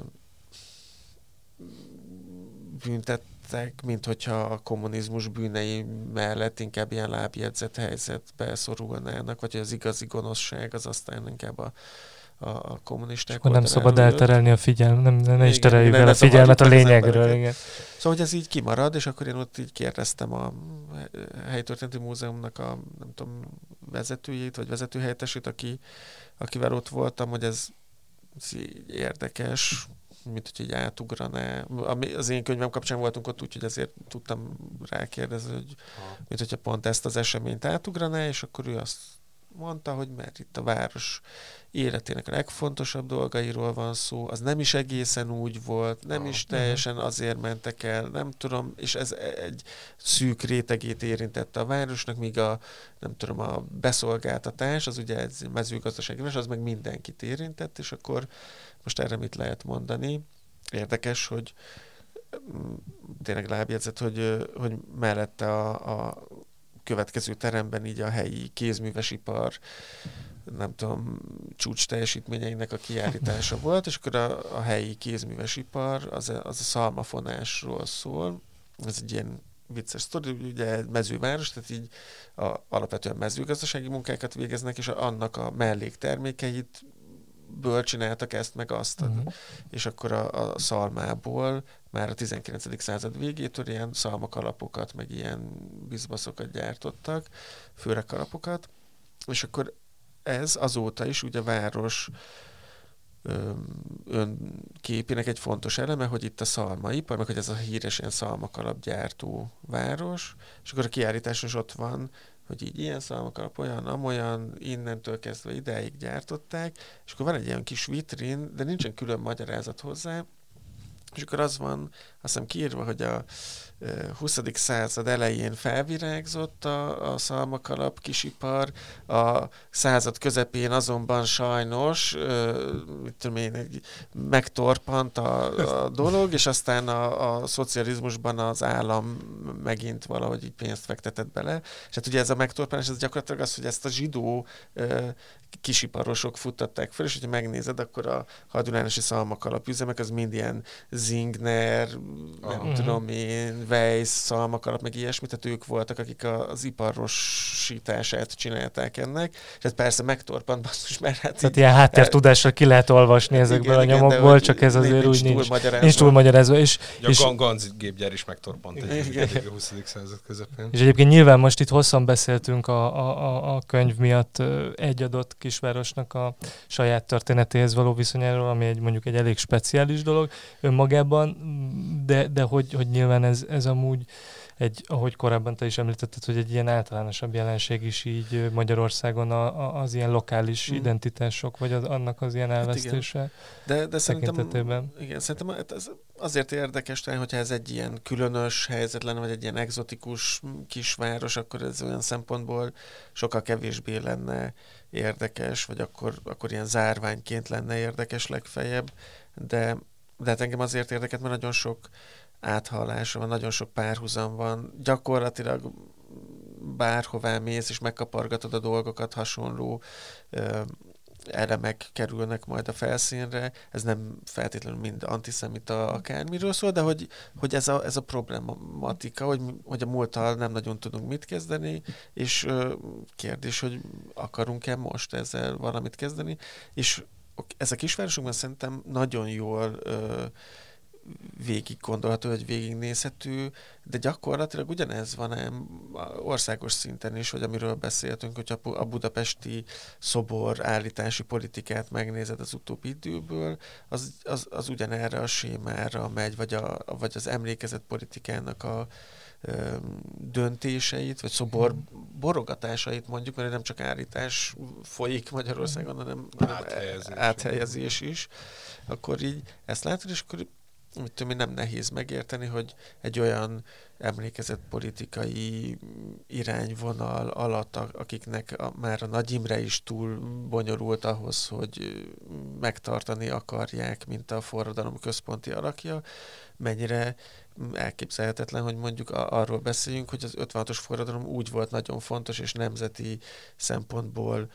büntet lettek, mint hogyha a kommunizmus bűnei mellett inkább ilyen lábjegyzett helyzetbe szorulnának, vagy hogy az igazi gonoszság az aztán inkább a, a, a kommunisták. Akkor nem szabad elterelni a figyelmet, nem, ne, ne is tereljük el a figyelmet a lényegről. Igen. Szóval, hogy ez így kimarad, és akkor én ott így kérdeztem a helytörténeti múzeumnak a nem tudom, vezetőjét, vagy vezetőhelyettesét, aki, akivel ott voltam, hogy ez, ez érdekes, mint hogy így átugraná. Ami az én könyvem kapcsán voltunk ott, úgyhogy ezért tudtam rákérdezni, hogy ha. mint hogyha pont ezt az eseményt átugraná, és akkor ő azt mondta, hogy mert itt a város életének a legfontosabb dolgairól van szó, az nem is egészen úgy volt, nem ha. is teljesen azért mentek el, nem tudom, és ez egy szűk rétegét érintette a városnak, míg a, nem tudom, a beszolgáltatás, az ugye ez mezőgazdasági, az meg mindenkit érintett, és akkor most erre mit lehet mondani? Érdekes, hogy mm, tényleg lábjegyzet, hogy, hogy mellette a, a következő teremben így a helyi kézművesipar nem tudom, csúcs teljesítményeinek a kiállítása [LAUGHS] volt, és akkor a, a helyi kézművesipar az a, az a szalmafonásról szól. Ez egy ilyen vicces sztori, ugye mezőváros, tehát így a, alapvetően mezőgazdasági munkákat végeznek, és annak a melléktermékeit ből csináltak ezt, meg azt. Uh-huh. És akkor a, a szalmából már a 19. század végétől ilyen szalmakalapokat, meg ilyen bizbaszokat gyártottak, főrekalapokat, és akkor ez azóta is ugye a város önképének egy fontos eleme, hogy itt a szalmaipar, meg hogy ez a híres ilyen szalmakalapgyártó város, és akkor a kiállításon is ott van hogy így ilyen alap, olyan, amolyan, innentől kezdve ideig gyártották, és akkor van egy ilyen kis vitrin, de nincsen külön magyarázat hozzá, és akkor az van, azt hiszem kiírva, hogy a 20. század elején felvirágzott a, a szalmakalap kisipar, a század közepén azonban sajnos mit tudom én, megtorpant a, a dolog, és aztán a, a szocializmusban az állam megint valahogy így pénzt fektetett bele. És hát ugye ez a megtorpanás, ez gyakorlatilag az, hogy ezt a zsidó kisiparosok futtatták fel, és hogyha megnézed, akkor a hadulánosi szalmak alapüzemek az mind ilyen Zingner, nem uh-huh. tudom én, Weiss szalmak alap, meg ilyesmi, tehát ők voltak, akik az iparosítását csinálták ennek, és ez persze megtorpant basszus, mert hát Tehát ilyen háttértudásra ki lehet olvasni ezekből igen, a nyomokból, igen, csak ez azért nincs, úgy nincs, túl nincs túl magyarázva. És, ja, és, a Ganz gépgyár is megtorpant egy a 20. század közepén. És egyébként nyilván most itt hosszan beszéltünk a, a, a könyv miatt egy adott kisvárosnak a saját történetéhez való viszonyáról, ami egy mondjuk egy elég speciális dolog önmagában, de, de hogy, hogy nyilván ez, ez amúgy egy, ahogy korábban te is említetted, hogy egy ilyen általánosabb jelenség is így Magyarországon a, a, az ilyen lokális mm. identitások, vagy az, annak az ilyen elvesztése hát de, de szerintem, igen, szerintem hát ez azért érdekes talán, hogyha ez egy ilyen különös helyzet lenne, vagy egy ilyen egzotikus kisváros, akkor ez olyan szempontból sokkal kevésbé lenne érdekes, vagy akkor, akkor ilyen zárványként lenne érdekes legfeljebb, de, de hát engem azért érdeket, mert nagyon sok áthallása van, nagyon sok párhuzam van, gyakorlatilag bárhová mész, és megkapargatod a dolgokat, hasonló ö, elemek kerülnek majd a felszínre. Ez nem feltétlenül mind antiszemita akármiről szól, de hogy, hogy ez, a, ez a problematika, hogy, hogy a múlttal nem nagyon tudunk mit kezdeni, és ö, kérdés, hogy akarunk-e most ezzel valamit kezdeni, és ez a kisvárosokban szerintem nagyon jól ö, végig gondolható, vagy végignézhető, de gyakorlatilag ugyanez van ám országos szinten is, hogy amiről beszéltünk, hogy a budapesti szobor állítási politikát megnézed az utóbbi időből, az, az, az ugyanerre a sémára megy, vagy, a, vagy az emlékezett politikának a, döntéseit, vagy szobor borogatásait mondjuk, mert nem csak állítás folyik Magyarországon, hanem, hanem áthelyezés. áthelyezés is, akkor így ezt látod, és akkor mit tudom, nem nehéz megérteni, hogy egy olyan emlékezett politikai irányvonal alatt, akiknek a, már a Nagy Imre is túl bonyolult ahhoz, hogy megtartani akarják, mint a forradalom központi alakja, mennyire elképzelhetetlen, hogy mondjuk arról beszéljünk, hogy az 56-os forradalom úgy volt nagyon fontos és nemzeti szempontból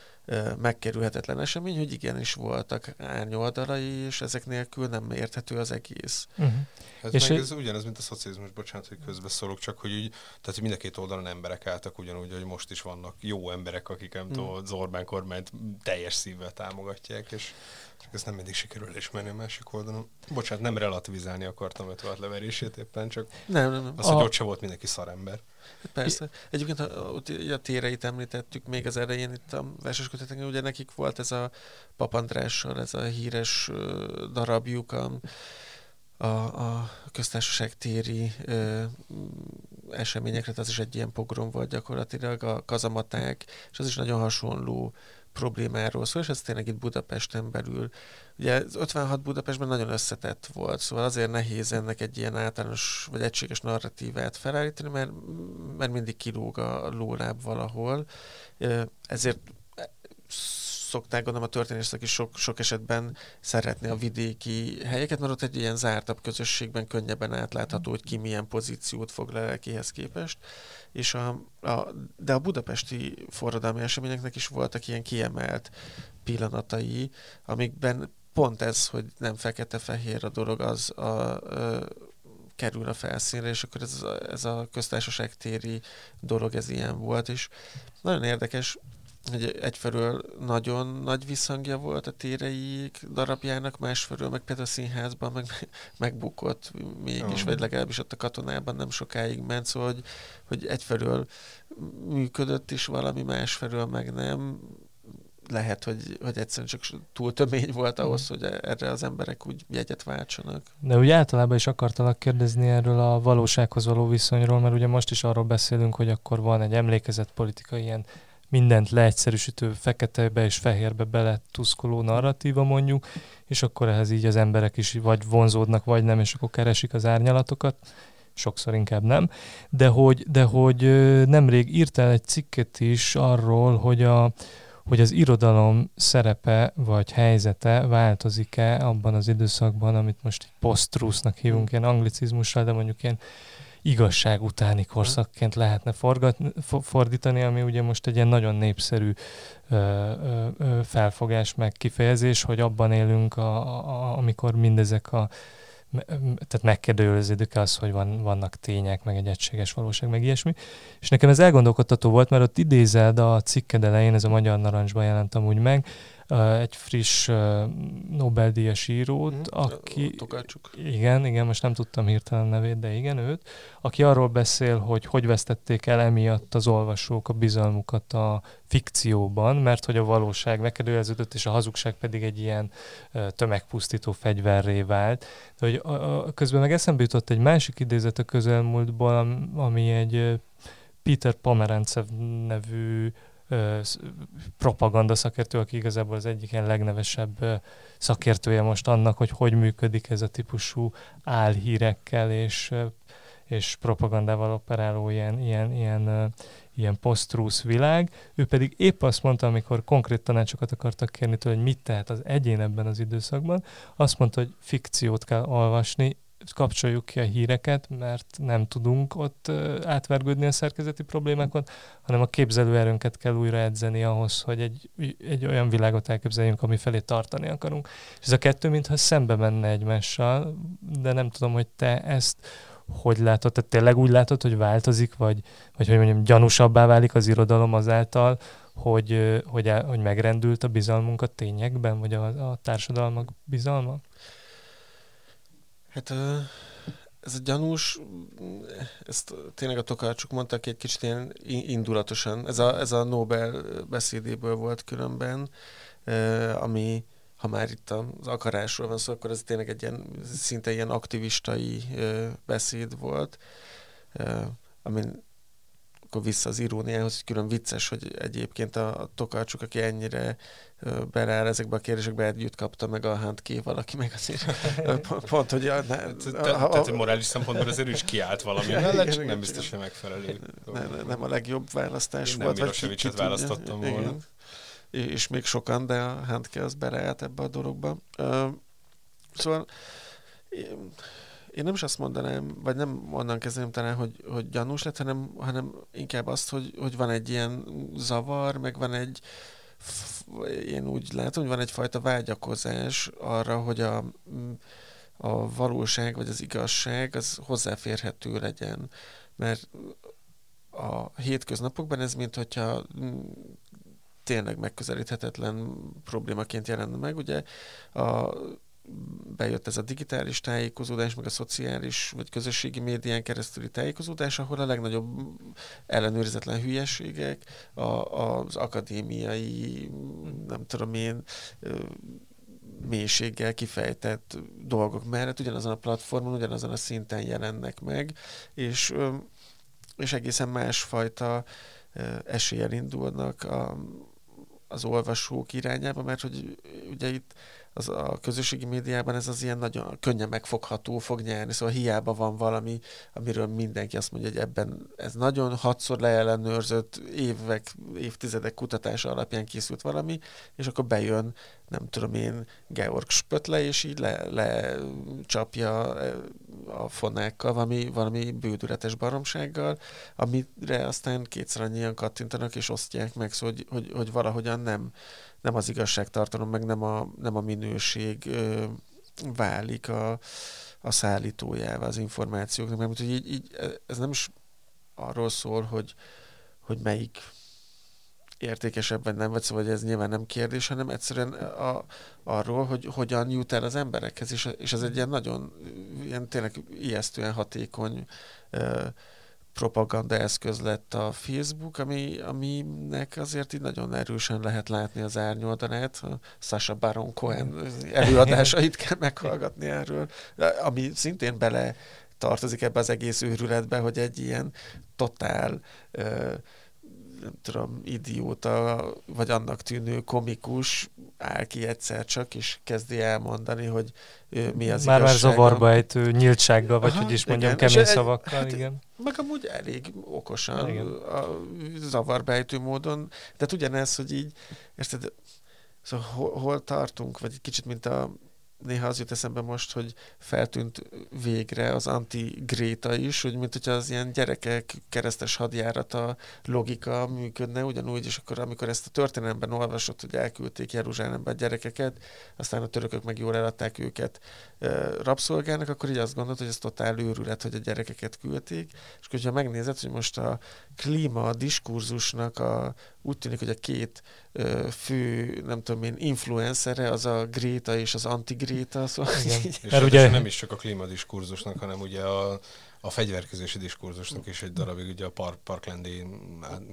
megkerülhetetlen esemény, hogy igenis voltak árnyoldalai, és ezek nélkül nem érthető az egész. Uh-huh. Ez, és meg ez ugyanaz, mint a szocializmus, bocsánat, hogy közbeszólok, csak hogy így, tehát mind a két oldalon emberek álltak ugyanúgy, hogy most is vannak jó emberek, akik nem uh-huh. tudom, az Orbán kormányt teljes szívvel támogatják, és csak ezt nem mindig sikerül elismerni a másik oldalon. Bocsánat, nem relativizálni akartam 56 leverését éppen, csak nem, nem, nem. az, hogy a... ott se volt mindenki szarember. Persze. Egyébként a, a téreit említettük még az elején itt a verses köteteken, ugye nekik volt ez a Papandrással, ez a híres darabjuk, a, a, a köztársaság téri ö, eseményekre, az is egy ilyen pogrom volt gyakorlatilag, a kazamaták, és az is nagyon hasonló problémáról szól, és ez tényleg itt Budapesten belül. Ugye az 56 Budapestben nagyon összetett volt, szóval azért nehéz ennek egy ilyen általános vagy egységes narratívát felállítani, mert, mert mindig kilóg a lóláb valahol. Ezért szokták gondolom a történészek is sok, sok esetben szeretni a vidéki helyeket, mert ott egy ilyen zártabb közösségben könnyebben átlátható, hogy ki milyen pozíciót fog le kihez képest. És a, a, de a budapesti forradalmi eseményeknek is voltak ilyen kiemelt pillanatai, amikben pont ez, hogy nem fekete-fehér a dolog, az a, a, kerül a felszínre, és akkor ez ez a köztársaság téri dolog, ez ilyen volt, és nagyon érdekes, hogy egyfelől nagyon nagy visszhangja volt a téreik darabjának, másfelől meg például a színházban meg, [LAUGHS] megbukott mégis, oh. vagy legalábbis ott a katonában nem sokáig ment, szóval hogy, hogy egyfelől működött is valami, másfelől meg nem, lehet, hogy, hogy egyszerűen csak túl tömény volt ahhoz, hogy erre az emberek úgy jegyet váltsanak. De úgy általában is akartalak kérdezni erről a valósághoz való viszonyról, mert ugye most is arról beszélünk, hogy akkor van egy emlékezett politikai ilyen mindent leegyszerűsítő feketebe és fehérbe bele tuszkoló narratíva mondjuk, és akkor ehhez így az emberek is vagy vonzódnak, vagy nem, és akkor keresik az árnyalatokat, sokszor inkább nem, de hogy, de hogy nemrég írtál egy cikket is arról, hogy, a, hogy az irodalom szerepe vagy helyzete változik-e abban az időszakban, amit most posztrusznak hívunk, ilyen anglicizmussal, de mondjuk ilyen igazság utáni korszakként lehetne forgatni, fordítani, ami ugye most egy ilyen nagyon népszerű ö, ö, felfogás meg kifejezés, hogy abban élünk, a, a, amikor mindezek a tehát megkérdőjeleződik az, hogy van, vannak tények, meg egy egységes valóság, meg ilyesmi. És nekem ez elgondolkodtató volt, mert ott idézed a cikked elején, ez a Magyar Narancsban jelent amúgy meg, egy friss Nobel-díjas írót, mm, aki... Tokácsuk. Igen, igen, most nem tudtam hirtelen nevét, de igen, őt, aki arról beszél, hogy hogy vesztették el emiatt az olvasók a bizalmukat a fikcióban, mert hogy a valóság megkedőjelződött, és a hazugság pedig egy ilyen tömegpusztító fegyverré vált. De hogy a, a, közben meg eszembe jutott egy másik idézet a közelmúltból, ami egy Peter Pomerancev nevű propaganda szakértő, aki igazából az egyik ilyen legnevesebb szakértője most annak, hogy hogy működik ez a típusú álhírekkel és, és propagandával operáló ilyen, ilyen, ilyen, ilyen posztrusz világ. Ő pedig épp azt mondta, amikor konkrét tanácsokat akartak kérni tőle, hogy mit tehet az egyén ebben az időszakban, azt mondta, hogy fikciót kell olvasni, kapcsoljuk ki a híreket, mert nem tudunk ott átvergődni a szerkezeti problémákon, hanem a képzelőerőnket kell újra edzeni ahhoz, hogy egy, egy olyan világot elképzeljünk, ami felé tartani akarunk. És ez a kettő mintha szembe menne egymással, de nem tudom, hogy te ezt hogy látod? Tehát tényleg úgy látod, hogy változik, vagy, vagy hogy mondjam, gyanúsabbá válik az irodalom azáltal, hogy, hogy, hogy megrendült a bizalmunk a tényekben, vagy a, a társadalmak bizalma? Hát ez a gyanús, ezt tényleg a Tokácsuk mondták egy kicsit ilyen indulatosan. Ez a, ez a Nobel beszédéből volt különben, ami, ha már itt az akarásról van szó, akkor ez tényleg egy ilyen, szinte ilyen aktivistai beszéd volt, amin akkor vissza az iróniához, hogy külön vicces, hogy egyébként a, a Tokarcsuk, aki ennyire beleáll ezekbe a kérdésekbe, együtt kapta meg a Handké valaki, meg azért [LAUGHS] pont, hogy... A, ne, Tehát, hogy morális szempontból azért is kiállt valami mellett, csak nem biztos, hogy megfelelő. Nem a legjobb választás volt. Nem Mirosevicet választottam volna. És még sokan, de a Handke az beleállt ebbe a dologba. Szóval én nem is azt mondanám, vagy nem onnan kezdeném talán, hogy, hogy gyanús lett, hanem, hanem inkább azt, hogy, hogy van egy ilyen zavar, meg van egy, én úgy látom, hogy van egyfajta vágyakozás arra, hogy a, a valóság vagy az igazság az hozzáférhető legyen. Mert a hétköznapokban ez, mint hogyha tényleg megközelíthetetlen problémaként jelenne meg. Ugye a bejött ez a digitális tájékozódás, meg a szociális vagy közösségi médián keresztüli tájékozódás, ahol a legnagyobb ellenőrizetlen hülyeségek, a, az akadémiai, nem tudom én, mélységgel kifejtett dolgok mellett ugyanazon a platformon, ugyanazon a szinten jelennek meg, és, és egészen másfajta eséllyel indulnak a, az olvasók irányába, mert hogy ugye itt az a közösségi médiában ez az ilyen nagyon könnyen megfogható fog nyerni, szóval hiába van valami, amiről mindenki azt mondja, hogy ebben ez nagyon hatszor leellenőrzött évek, évtizedek kutatása alapján készült valami, és akkor bejön, nem tudom én, Georg Spötle, és így le, lecsapja e, a fonákkal valami, valami bődületes baromsággal, amire aztán kétszer annyian kattintanak és osztják meg, szóval, hogy, hogy, hogy valahogyan nem, nem az igazságtartalom, meg nem a, nem a minőség ö, válik a, a szállítójával az információknak, mert hogy így, így, ez nem is arról szól, hogy, hogy melyik értékesebb vagy nem, vagy szóval ez nyilván nem kérdés, hanem egyszerűen a, arról, hogy hogyan jut el az emberekhez, és, és ez egy ilyen nagyon, ilyen tényleg ijesztően hatékony ö, propaganda eszköz lett a Facebook, ami, aminek azért így nagyon erősen lehet látni az árnyoldalát. Sasha Baron Cohen előadásait kell meghallgatni erről, ami szintén bele tartozik ebbe az egész őrületbe, hogy egy ilyen totál nem tudom, idióta, vagy annak tűnő komikus áll ki egyszer csak, és kezdi elmondani, hogy mi az Már már zavarba ejtő nyíltsággal, vagy Aha, hogy is mondjam, igen. kemény szavakkal, hát, igen. Meg amúgy elég okosan, igen. a zavarba ejtő módon, de hát ugyanez, hogy így, érted, szóval hol, hol tartunk, vagy egy kicsit, mint a néha az jut eszembe most, hogy feltűnt végre az anti-gréta is, hogy mint hogyha az ilyen gyerekek keresztes hadjárata logika működne, ugyanúgy, és akkor amikor ezt a történelemben olvasott, hogy elküldték Jeruzsálembe a gyerekeket, aztán a törökök meg jól eladták őket rabszolgának, akkor így azt gondolt, hogy ez totál őrület, hogy a gyerekeket küldték, és hogyha megnézed, hogy most a klíma diskurzusnak a, úgy tűnik, hogy a két ö, fő, nem tudom én, influencere, az a Gréta és az anti-Gréta. Szóval Igen. és Mert ugye... nem is csak a klímadiskurzusnak, hanem ugye a a fegyverkezési diskurzusnak is egy darabig ugye a Park, Parklandi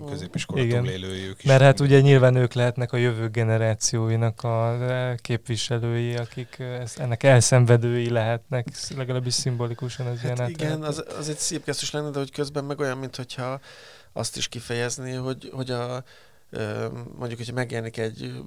középiskola túlélőjük is. Mert hát ugye nyilván ők lehetnek a jövő generációinak a képviselői, akik ezt, ennek elszenvedői lehetnek, legalábbis szimbolikusan az hát ilyen Igen, az, az egy szép gesztus lenne, de hogy közben meg olyan, mintha azt is kifejezni, hogy, hogy a, mondjuk, hogyha megjelenik egy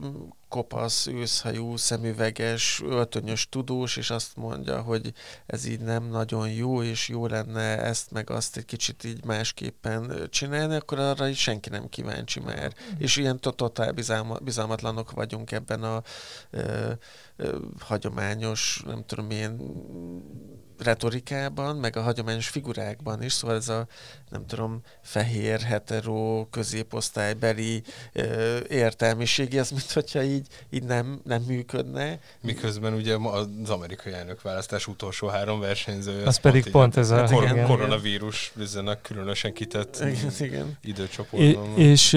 kopasz, őszhajú, szemüveges, öltönyös tudós, és azt mondja, hogy ez így nem nagyon jó, és jó lenne ezt meg azt egy kicsit így másképpen csinálni, akkor arra is senki nem kíváncsi már. Mm. És ilyen totál bizalmatlanok vagyunk ebben a ö, ö, hagyományos, nem tudom én, retorikában, meg a hagyományos figurákban is, szóval ez a, nem tudom, fehér, hetero, középosztálybeli ö, értelmiségi, az mint hogyha így, így nem, nem működne. Miközben ugye az amerikai elnök választás utolsó három versenyző. Az pedig pont, pont ez a kor- igen, koronavírus igen. különösen kitett igen, igen. időcsoportban. és,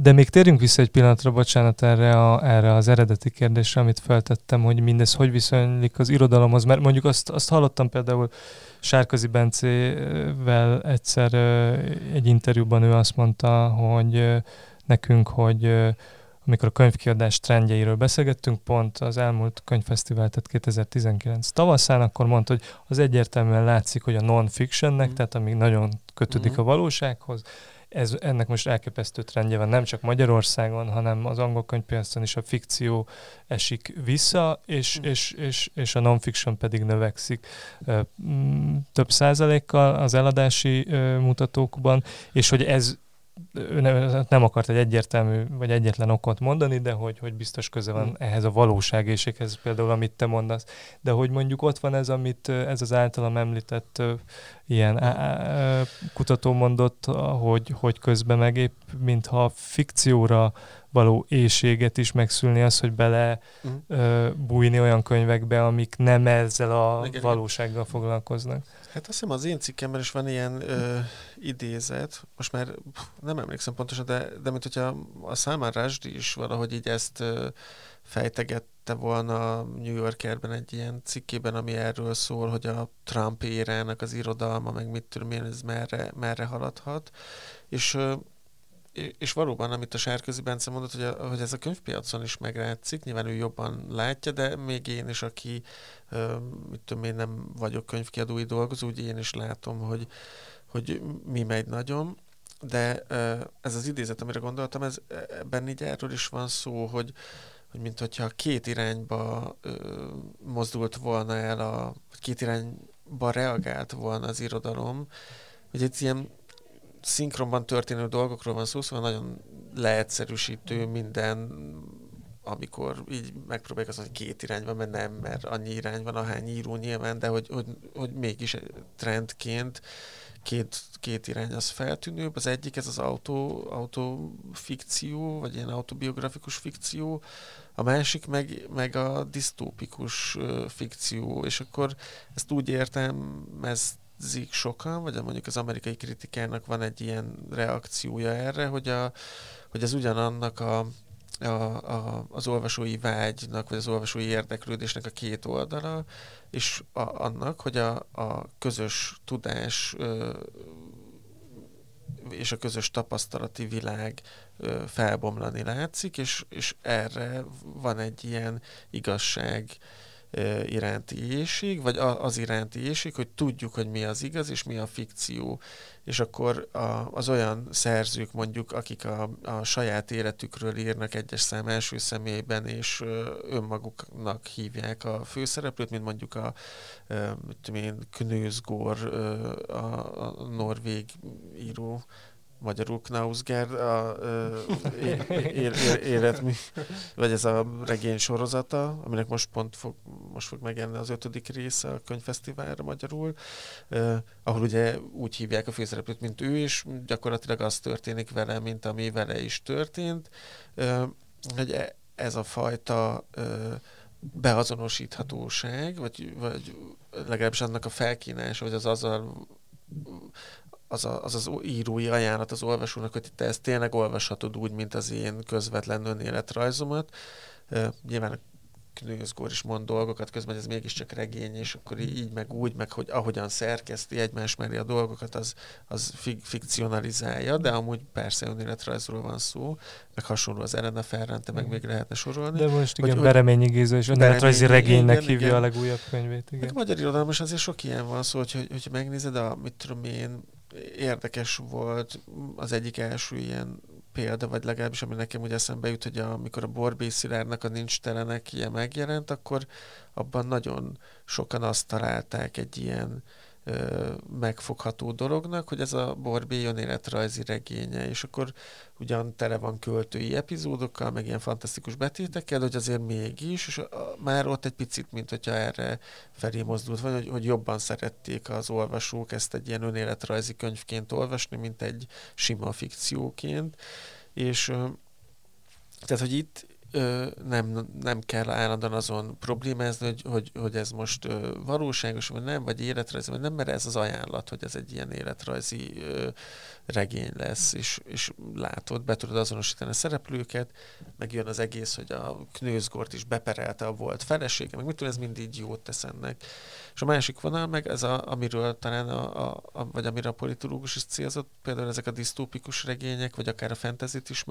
de még térjünk vissza egy pillanatra, bocsánat, erre, a, erre az eredeti kérdésre, amit feltettem, hogy mindez hogy viszonylik az irodalomhoz, mert mondjuk azt, azt hallottam például Sárközi Bencével egyszer egy interjúban ő azt mondta, hogy nekünk, hogy amikor a könyvkiadás trendjeiről beszélgettünk, pont az elmúlt könyvfesztivál, tehát 2019 tavaszán, akkor mondta, hogy az egyértelműen látszik, hogy a non-fictionnek, mm. tehát amíg nagyon kötődik mm. a valósághoz, ez, ennek most elképesztő trendje van, nem csak Magyarországon, hanem az angol könyvpiacon is a fikció esik vissza, és, mm. és, és, és a non-fiction pedig növekszik több százalékkal az eladási mutatókban, és hogy ez ő nem, nem akart egy egyértelmű vagy egyetlen okot mondani, de hogy, hogy biztos köze van mm. ehhez a valóságészséghez, például amit te mondasz. De hogy mondjuk ott van ez, amit ez az általam említett ilyen á, kutató mondott, hogy, hogy közben meg épp, mintha fikcióra való éjséget is megszülni az, hogy bele mm. ö, bújni olyan könyvekbe, amik nem ezzel a valósággal foglalkoznak. Hát azt hiszem az én cikkemben is van ilyen ö, idézet, most már nem emlékszem pontosan, de, de mint hogyha a Salman Rushdie is valahogy így ezt ö, fejtegette volna New Yorkerben egy ilyen cikkében, ami erről szól, hogy a Trump érának az irodalma, meg mit tudom én, ez merre, merre haladhat. És ö, és valóban, amit a Sárközi Bence mondott, hogy, a, hogy ez a könyvpiacon is meglátszik, nyilván ő jobban látja, de még én is, aki, mit tudom én, nem vagyok könyvkiadói dolgozó, úgy én is látom, hogy, hogy mi megy nagyon, de ez az idézet, amire gondoltam, ez, ebben így erről is van szó, hogy, hogy mint hogyha két irányba mozdult volna el, a, két irányba reagált volna az irodalom, hogy egy ilyen szinkronban történő dolgokról van szó, szóval nagyon leegyszerűsítő minden, amikor így megpróbálják az, hogy két irány van, mert nem, mert annyi irány van, ahány író nyilván, de hogy, hogy, hogy mégis trendként két, két irány az feltűnőbb. Az egyik ez az autó, autofikció, vagy ilyen autobiografikus fikció, a másik meg, meg a disztópikus fikció, és akkor ezt úgy értem, ezt érzik sokan, vagy mondjuk az amerikai kritikának van egy ilyen reakciója erre, hogy, a, hogy ez ugyanannak a, a, a, az olvasói vágynak, vagy az olvasói érdeklődésnek a két oldala, és a, annak, hogy a, a közös tudás ö, és a közös tapasztalati világ ö, felbomlani látszik, és, és erre van egy ilyen igazság iránti éjség, vagy az iránti éjség, hogy tudjuk, hogy mi az igaz, és mi a fikció. És akkor a, az olyan szerzők mondjuk, akik a, a saját életükről írnak egyes szám első személyben, és önmaguknak hívják a főszereplőt, mint mondjuk a mit Knőzgór, a, a norvég író, magyarul Knausgard a életmű, vagy ez a regény sorozata, aminek most pont fog, most fog megjelenni az ötödik része a könyvfesztiválra magyarul, ahol ugye úgy hívják a főszereplőt, mint ő, és gyakorlatilag az történik vele, mint ami vele is történt. Hogy e, ez a fajta beazonosíthatóság, vagy, vagy legalábbis annak a felkínása, vagy az azzal az, a, az az írói ajánlat az olvasónak, hogy te ezt tényleg olvashatod úgy, mint az én közvetlen önéletrajzomat. Nyilván Knőzgór is mond dolgokat, közben ez mégiscsak regény, és akkor így, meg úgy, meg hogy ahogyan szerkeszti egymás mellé a dolgokat, az, az fik- fikcionalizálja, de amúgy persze önéletrajzról van szó, meg hasonló az Elena Ferrante, meg még lehetne sorolni. De most igen, hogy, Bereményi Géza és önéletrajzi regénynek igen, hívja igen. a legújabb könyvét. Igen. Meg a magyar irodalom is azért sok ilyen van szó, hogy, hogy, hogy megnézed a, mit tudom én, érdekes volt. Az egyik első ilyen példa, vagy legalábbis ami nekem ugye eszembe jut, hogy amikor a Borbé Szilárdnak a Nincs telenek ilyen megjelent, akkor abban nagyon sokan azt találták egy ilyen megfogható dolognak, hogy ez a Borbé önéletrajzi regénye, és akkor ugyan tele van költői epizódokkal, meg ilyen fantasztikus betétekkel, hogy azért mégis, és már ott egy picit, mint hogyha erre felé mozdult, vagy hogy, hogy jobban szerették az olvasók ezt egy ilyen önéletrajzi könyvként olvasni, mint egy sima fikcióként, és tehát, hogy itt, nem, nem kell állandóan azon problémázni, hogy, hogy, hogy ez most valóságos, vagy nem, vagy életrajzi, vagy nem, mert ez az ajánlat, hogy ez egy ilyen életrajzi regény lesz, és, és látod, be tudod azonosítani a szereplőket, meg jön az egész, hogy a Knőzgort is beperelte a volt felesége, meg mit tudom, ez mindig jót tesz ennek. És a másik vonal meg ez, a, amiről talán, a, a, a, vagy amire a politológus is célzott, például ezek a disztópikus regények, vagy akár a fentezit is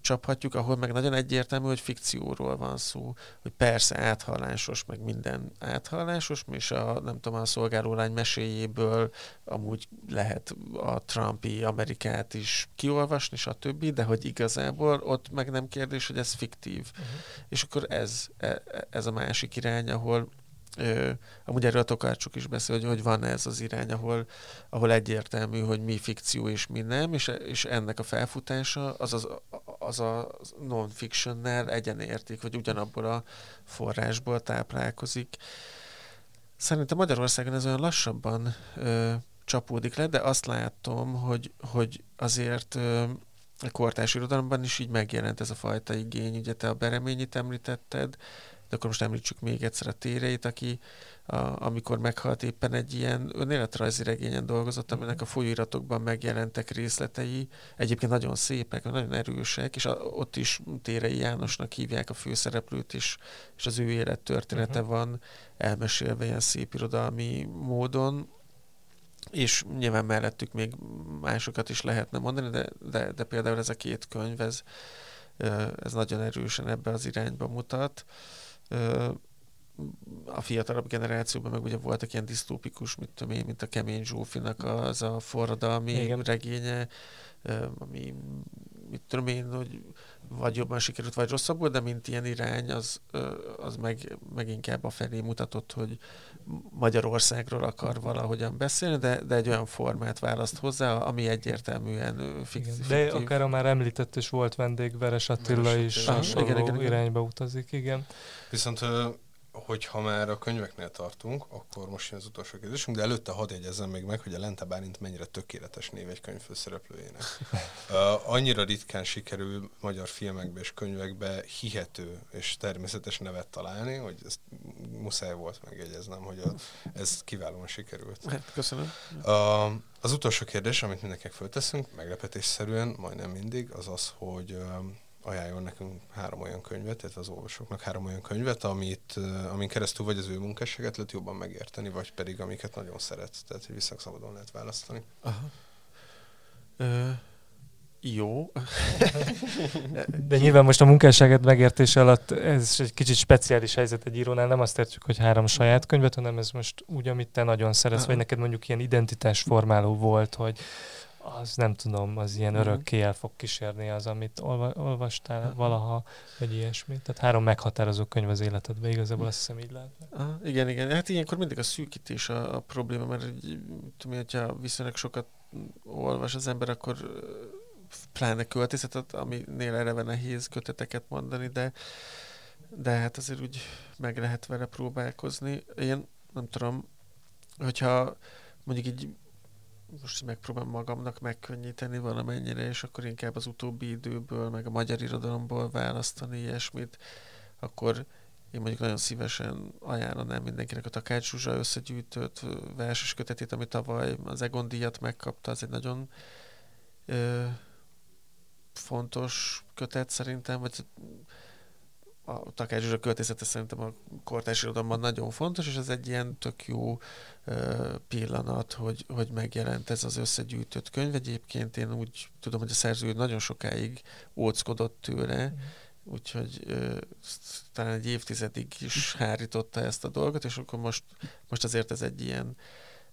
csaphatjuk, ahol meg nagyon egyértelmű, hogy fikcióról van szó, hogy persze áthallásos, meg minden áthallásos, és a, nem tudom, a szolgálólány meséjéből amúgy lehet a Trumpi Amerikát is kiolvasni, stb., de hogy igazából ott meg nem kérdés, hogy ez fiktív. Uh-huh. És akkor ez, e, ez a másik irány, ahol Ö, amúgy erről a Tokarcsuk is beszél, hogy, hogy van ez az irány, ahol, ahol egyértelmű, hogy mi fikció és mi nem, és, és ennek a felfutása az az, az a non-fictionnel egyenérték, vagy ugyanabból a forrásból táplálkozik. Szerintem Magyarországon ez olyan lassabban ö, csapódik le, de azt látom, hogy, hogy azért ö, a kortárs irodalomban is így megjelent ez a fajta igény. Ugye te a Bereményit említetted, de akkor most említsük még egyszer a téreit, aki a, amikor meghalt éppen egy ilyen önéletrajzi regényen dolgozott, aminek a folyóiratokban megjelentek részletei, egyébként nagyon szépek, nagyon erősek, és a, ott is Térei Jánosnak hívják a főszereplőt is, és az ő élettörténete uh-huh. van elmesélve ilyen szép irodalmi módon, és nyilván mellettük még másokat is lehetne mondani, de, de, de például ez a két könyv, ez, ez nagyon erősen ebbe az irányba mutat a fiatalabb generációban meg ugye voltak ilyen disztópikus, mit tudom én, mint a Kemény Zsófinak az a forradalmi Igen. regénye, ami mit tudom én, hogy vagy jobban sikerült, vagy rosszabbul, de mint ilyen irány, az, az meg, meg inkább a felé mutatott, hogy Magyarországról akar valahogyan beszélni, de, de egy olyan formát választ hozzá, ami egyértelműen fiktív. De akár a már említett és volt vendég, Veres Attila Veres is hasonló igen, igen, igen. irányba utazik, igen. Viszont hogyha már a könyveknél tartunk, akkor most jön az utolsó kérdésünk, de előtte hadd jegyezzem még meg, hogy a Lente Bálint mennyire tökéletes név egy könyv főszereplőjének. uh, [LAUGHS] annyira ritkán sikerül magyar filmekbe és könyvekbe hihető és természetes nevet találni, hogy ezt muszáj volt megjegyeznem, hogy a, ez kiválóan sikerült. Hát, köszönöm. Uh, az utolsó kérdés, amit mindenkinek fölteszünk, meglepetésszerűen, majdnem mindig, az az, hogy uh, ajánljon nekünk három olyan könyvet, tehát az olvasóknak három olyan könyvet, amit, amin keresztül vagy az ő munkásságát lehet jobban megérteni, vagy pedig amiket nagyon szeret, tehát hogy visszaszabadon lehet választani. Aha. Ö, jó. De nyilván most a munkásságet megértése alatt ez egy kicsit speciális helyzet egy írónál, nem azt értjük, hogy három saját könyvet, hanem ez most úgy, amit te nagyon szeretsz, vagy neked mondjuk ilyen identitásformáló volt, hogy az nem tudom, az ilyen örökké el fog kísérni az, amit olva, olvastál valaha, vagy ilyesmi. Tehát három meghatározó könyv az életedben, igazából azt hiszem így lehet. Aha, igen, igen. Hát ilyenkor mindig a szűkítés a, a probléma, mert így, tudom, hogyha viszonylag sokat olvas az ember, akkor pláne költészetet, aminél eleve nehéz köteteket mondani, de, de hát azért úgy meg lehet vele próbálkozni. Én nem tudom, hogyha mondjuk így most megpróbálom magamnak megkönnyíteni valamennyire, és akkor inkább az utóbbi időből, meg a magyar irodalomból választani ilyesmit, akkor én mondjuk nagyon szívesen ajánlanám mindenkinek a Takács Zsuzsa összegyűjtött verses kötetét, ami tavaly az Egon díjat megkapta, az egy nagyon ö, fontos kötet szerintem, vagy a Takács Zsuzsa költészete szerintem a kortárs irodalomban nagyon fontos, és ez egy ilyen tök jó pillanat, hogy, hogy megjelent ez az összegyűjtött könyv. Egyébként én úgy tudom, hogy a szerző nagyon sokáig óckodott tőle, úgyhogy ö, talán egy évtizedig is [LAUGHS] hárította ezt a dolgot, és akkor most, most azért ez egy ilyen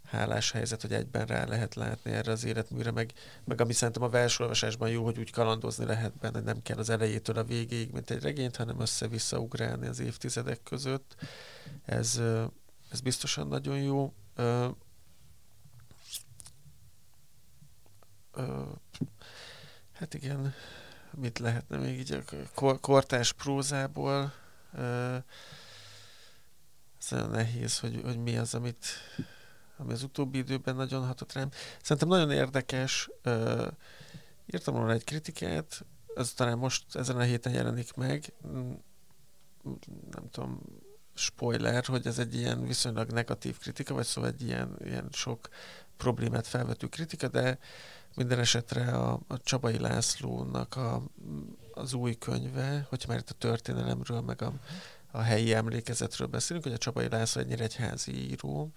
hálás helyzet, hogy egyben rá lehet látni erre az életműre, meg, meg ami szerintem a versolvasásban jó, hogy úgy kalandozni lehet benne, nem kell az elejétől a végéig, mint egy regényt, hanem össze-vissza ugrálni az évtizedek között. Ez, ez biztosan nagyon jó. Ö, ö, hát igen, mit lehetne még így a kor- kortás prózából ö, ez nagyon nehéz, hogy, hogy mi az, amit ami az utóbbi időben nagyon hatott rám. Szerintem nagyon érdekes, ö, írtam volna egy kritikát, ez talán most ezen a héten jelenik meg, Mm, nem tudom, spoiler, hogy ez egy ilyen viszonylag negatív kritika, vagy szóval egy ilyen, ilyen sok problémát felvető kritika, de minden esetre a, a Csabai Lászlónak a, az új könyve, hogyha már itt a történelemről, meg a, a helyi emlékezetről beszélünk, hogy a Csabai László egy nyíregyházi író,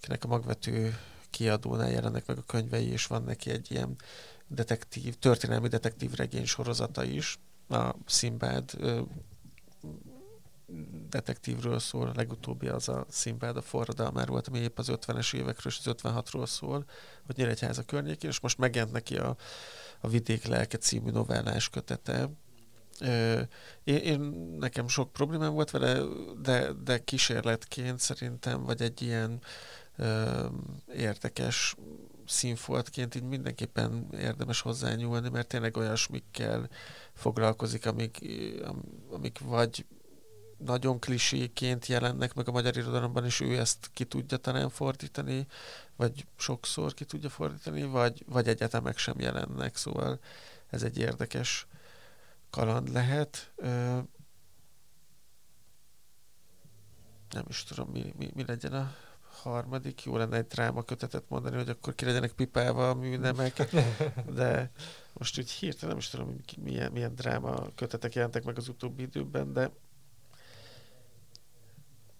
akinek a magvető kiadónál jelennek meg a könyvei, és van neki egy ilyen detektív, történelmi detektív regény sorozata is. A Szimbád ö, detektívről szól, a legutóbbi az a Szimbád a forradalmár volt, ami épp az 50-es évekről és az 56-ról szól, hogy Nyíregyháza környékén, és most megjelent neki a, a Vidék lelke című novellás kötete. Én, én, nekem sok problémám volt vele, de, de kísérletként szerintem, vagy egy ilyen érdekes színfoltként így mindenképpen érdemes hozzányúlni, mert tényleg olyasmikkel foglalkozik, amik, am- amik vagy nagyon kliséként jelennek meg a magyar irodalomban, és ő ezt ki tudja talán fordítani, vagy sokszor ki tudja fordítani, vagy, vagy meg sem jelennek, szóval ez egy érdekes kaland lehet. Nem is tudom, mi, mi, mi legyen a harmadik. Jó lenne egy dráma kötetet mondani, hogy akkor ki legyenek pipálva a műnemek, de most úgy hirtelen nem is tudom, hogy milyen, milyen dráma kötetek jelentek meg az utóbbi időben, de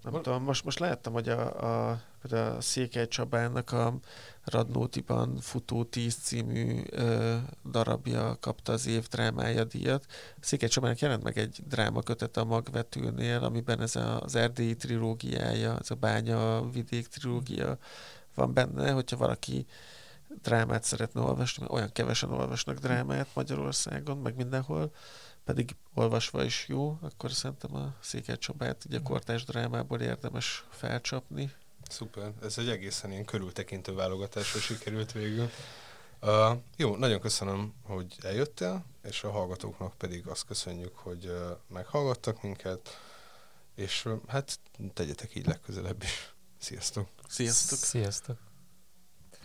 nem Val- tudom, most, most láttam, hogy a, a, például a Székely Csabának a Radnótiban futó 10 című ö, darabja kapta az év drámája díjat. Székely Csabának jelent meg egy dráma kötet a magvetőnél, amiben ez az erdélyi trilógiája, ez a bánya vidék trilógia van benne, hogyha valaki drámát szeretne olvasni, mert olyan kevesen olvasnak drámát Magyarországon, meg mindenhol, pedig olvasva is jó, akkor szerintem a Székely Csabát ugye a kortás drámából érdemes felcsapni. Szuper, ez egy egészen ilyen körültekintő válogatásra sikerült végül. Uh, jó, nagyon köszönöm, hogy eljöttél, és a hallgatóknak pedig azt köszönjük, hogy uh, meghallgattak minket, és uh, hát tegyetek így legközelebb is. Sziasztok! Sziasztok! Sziasztok!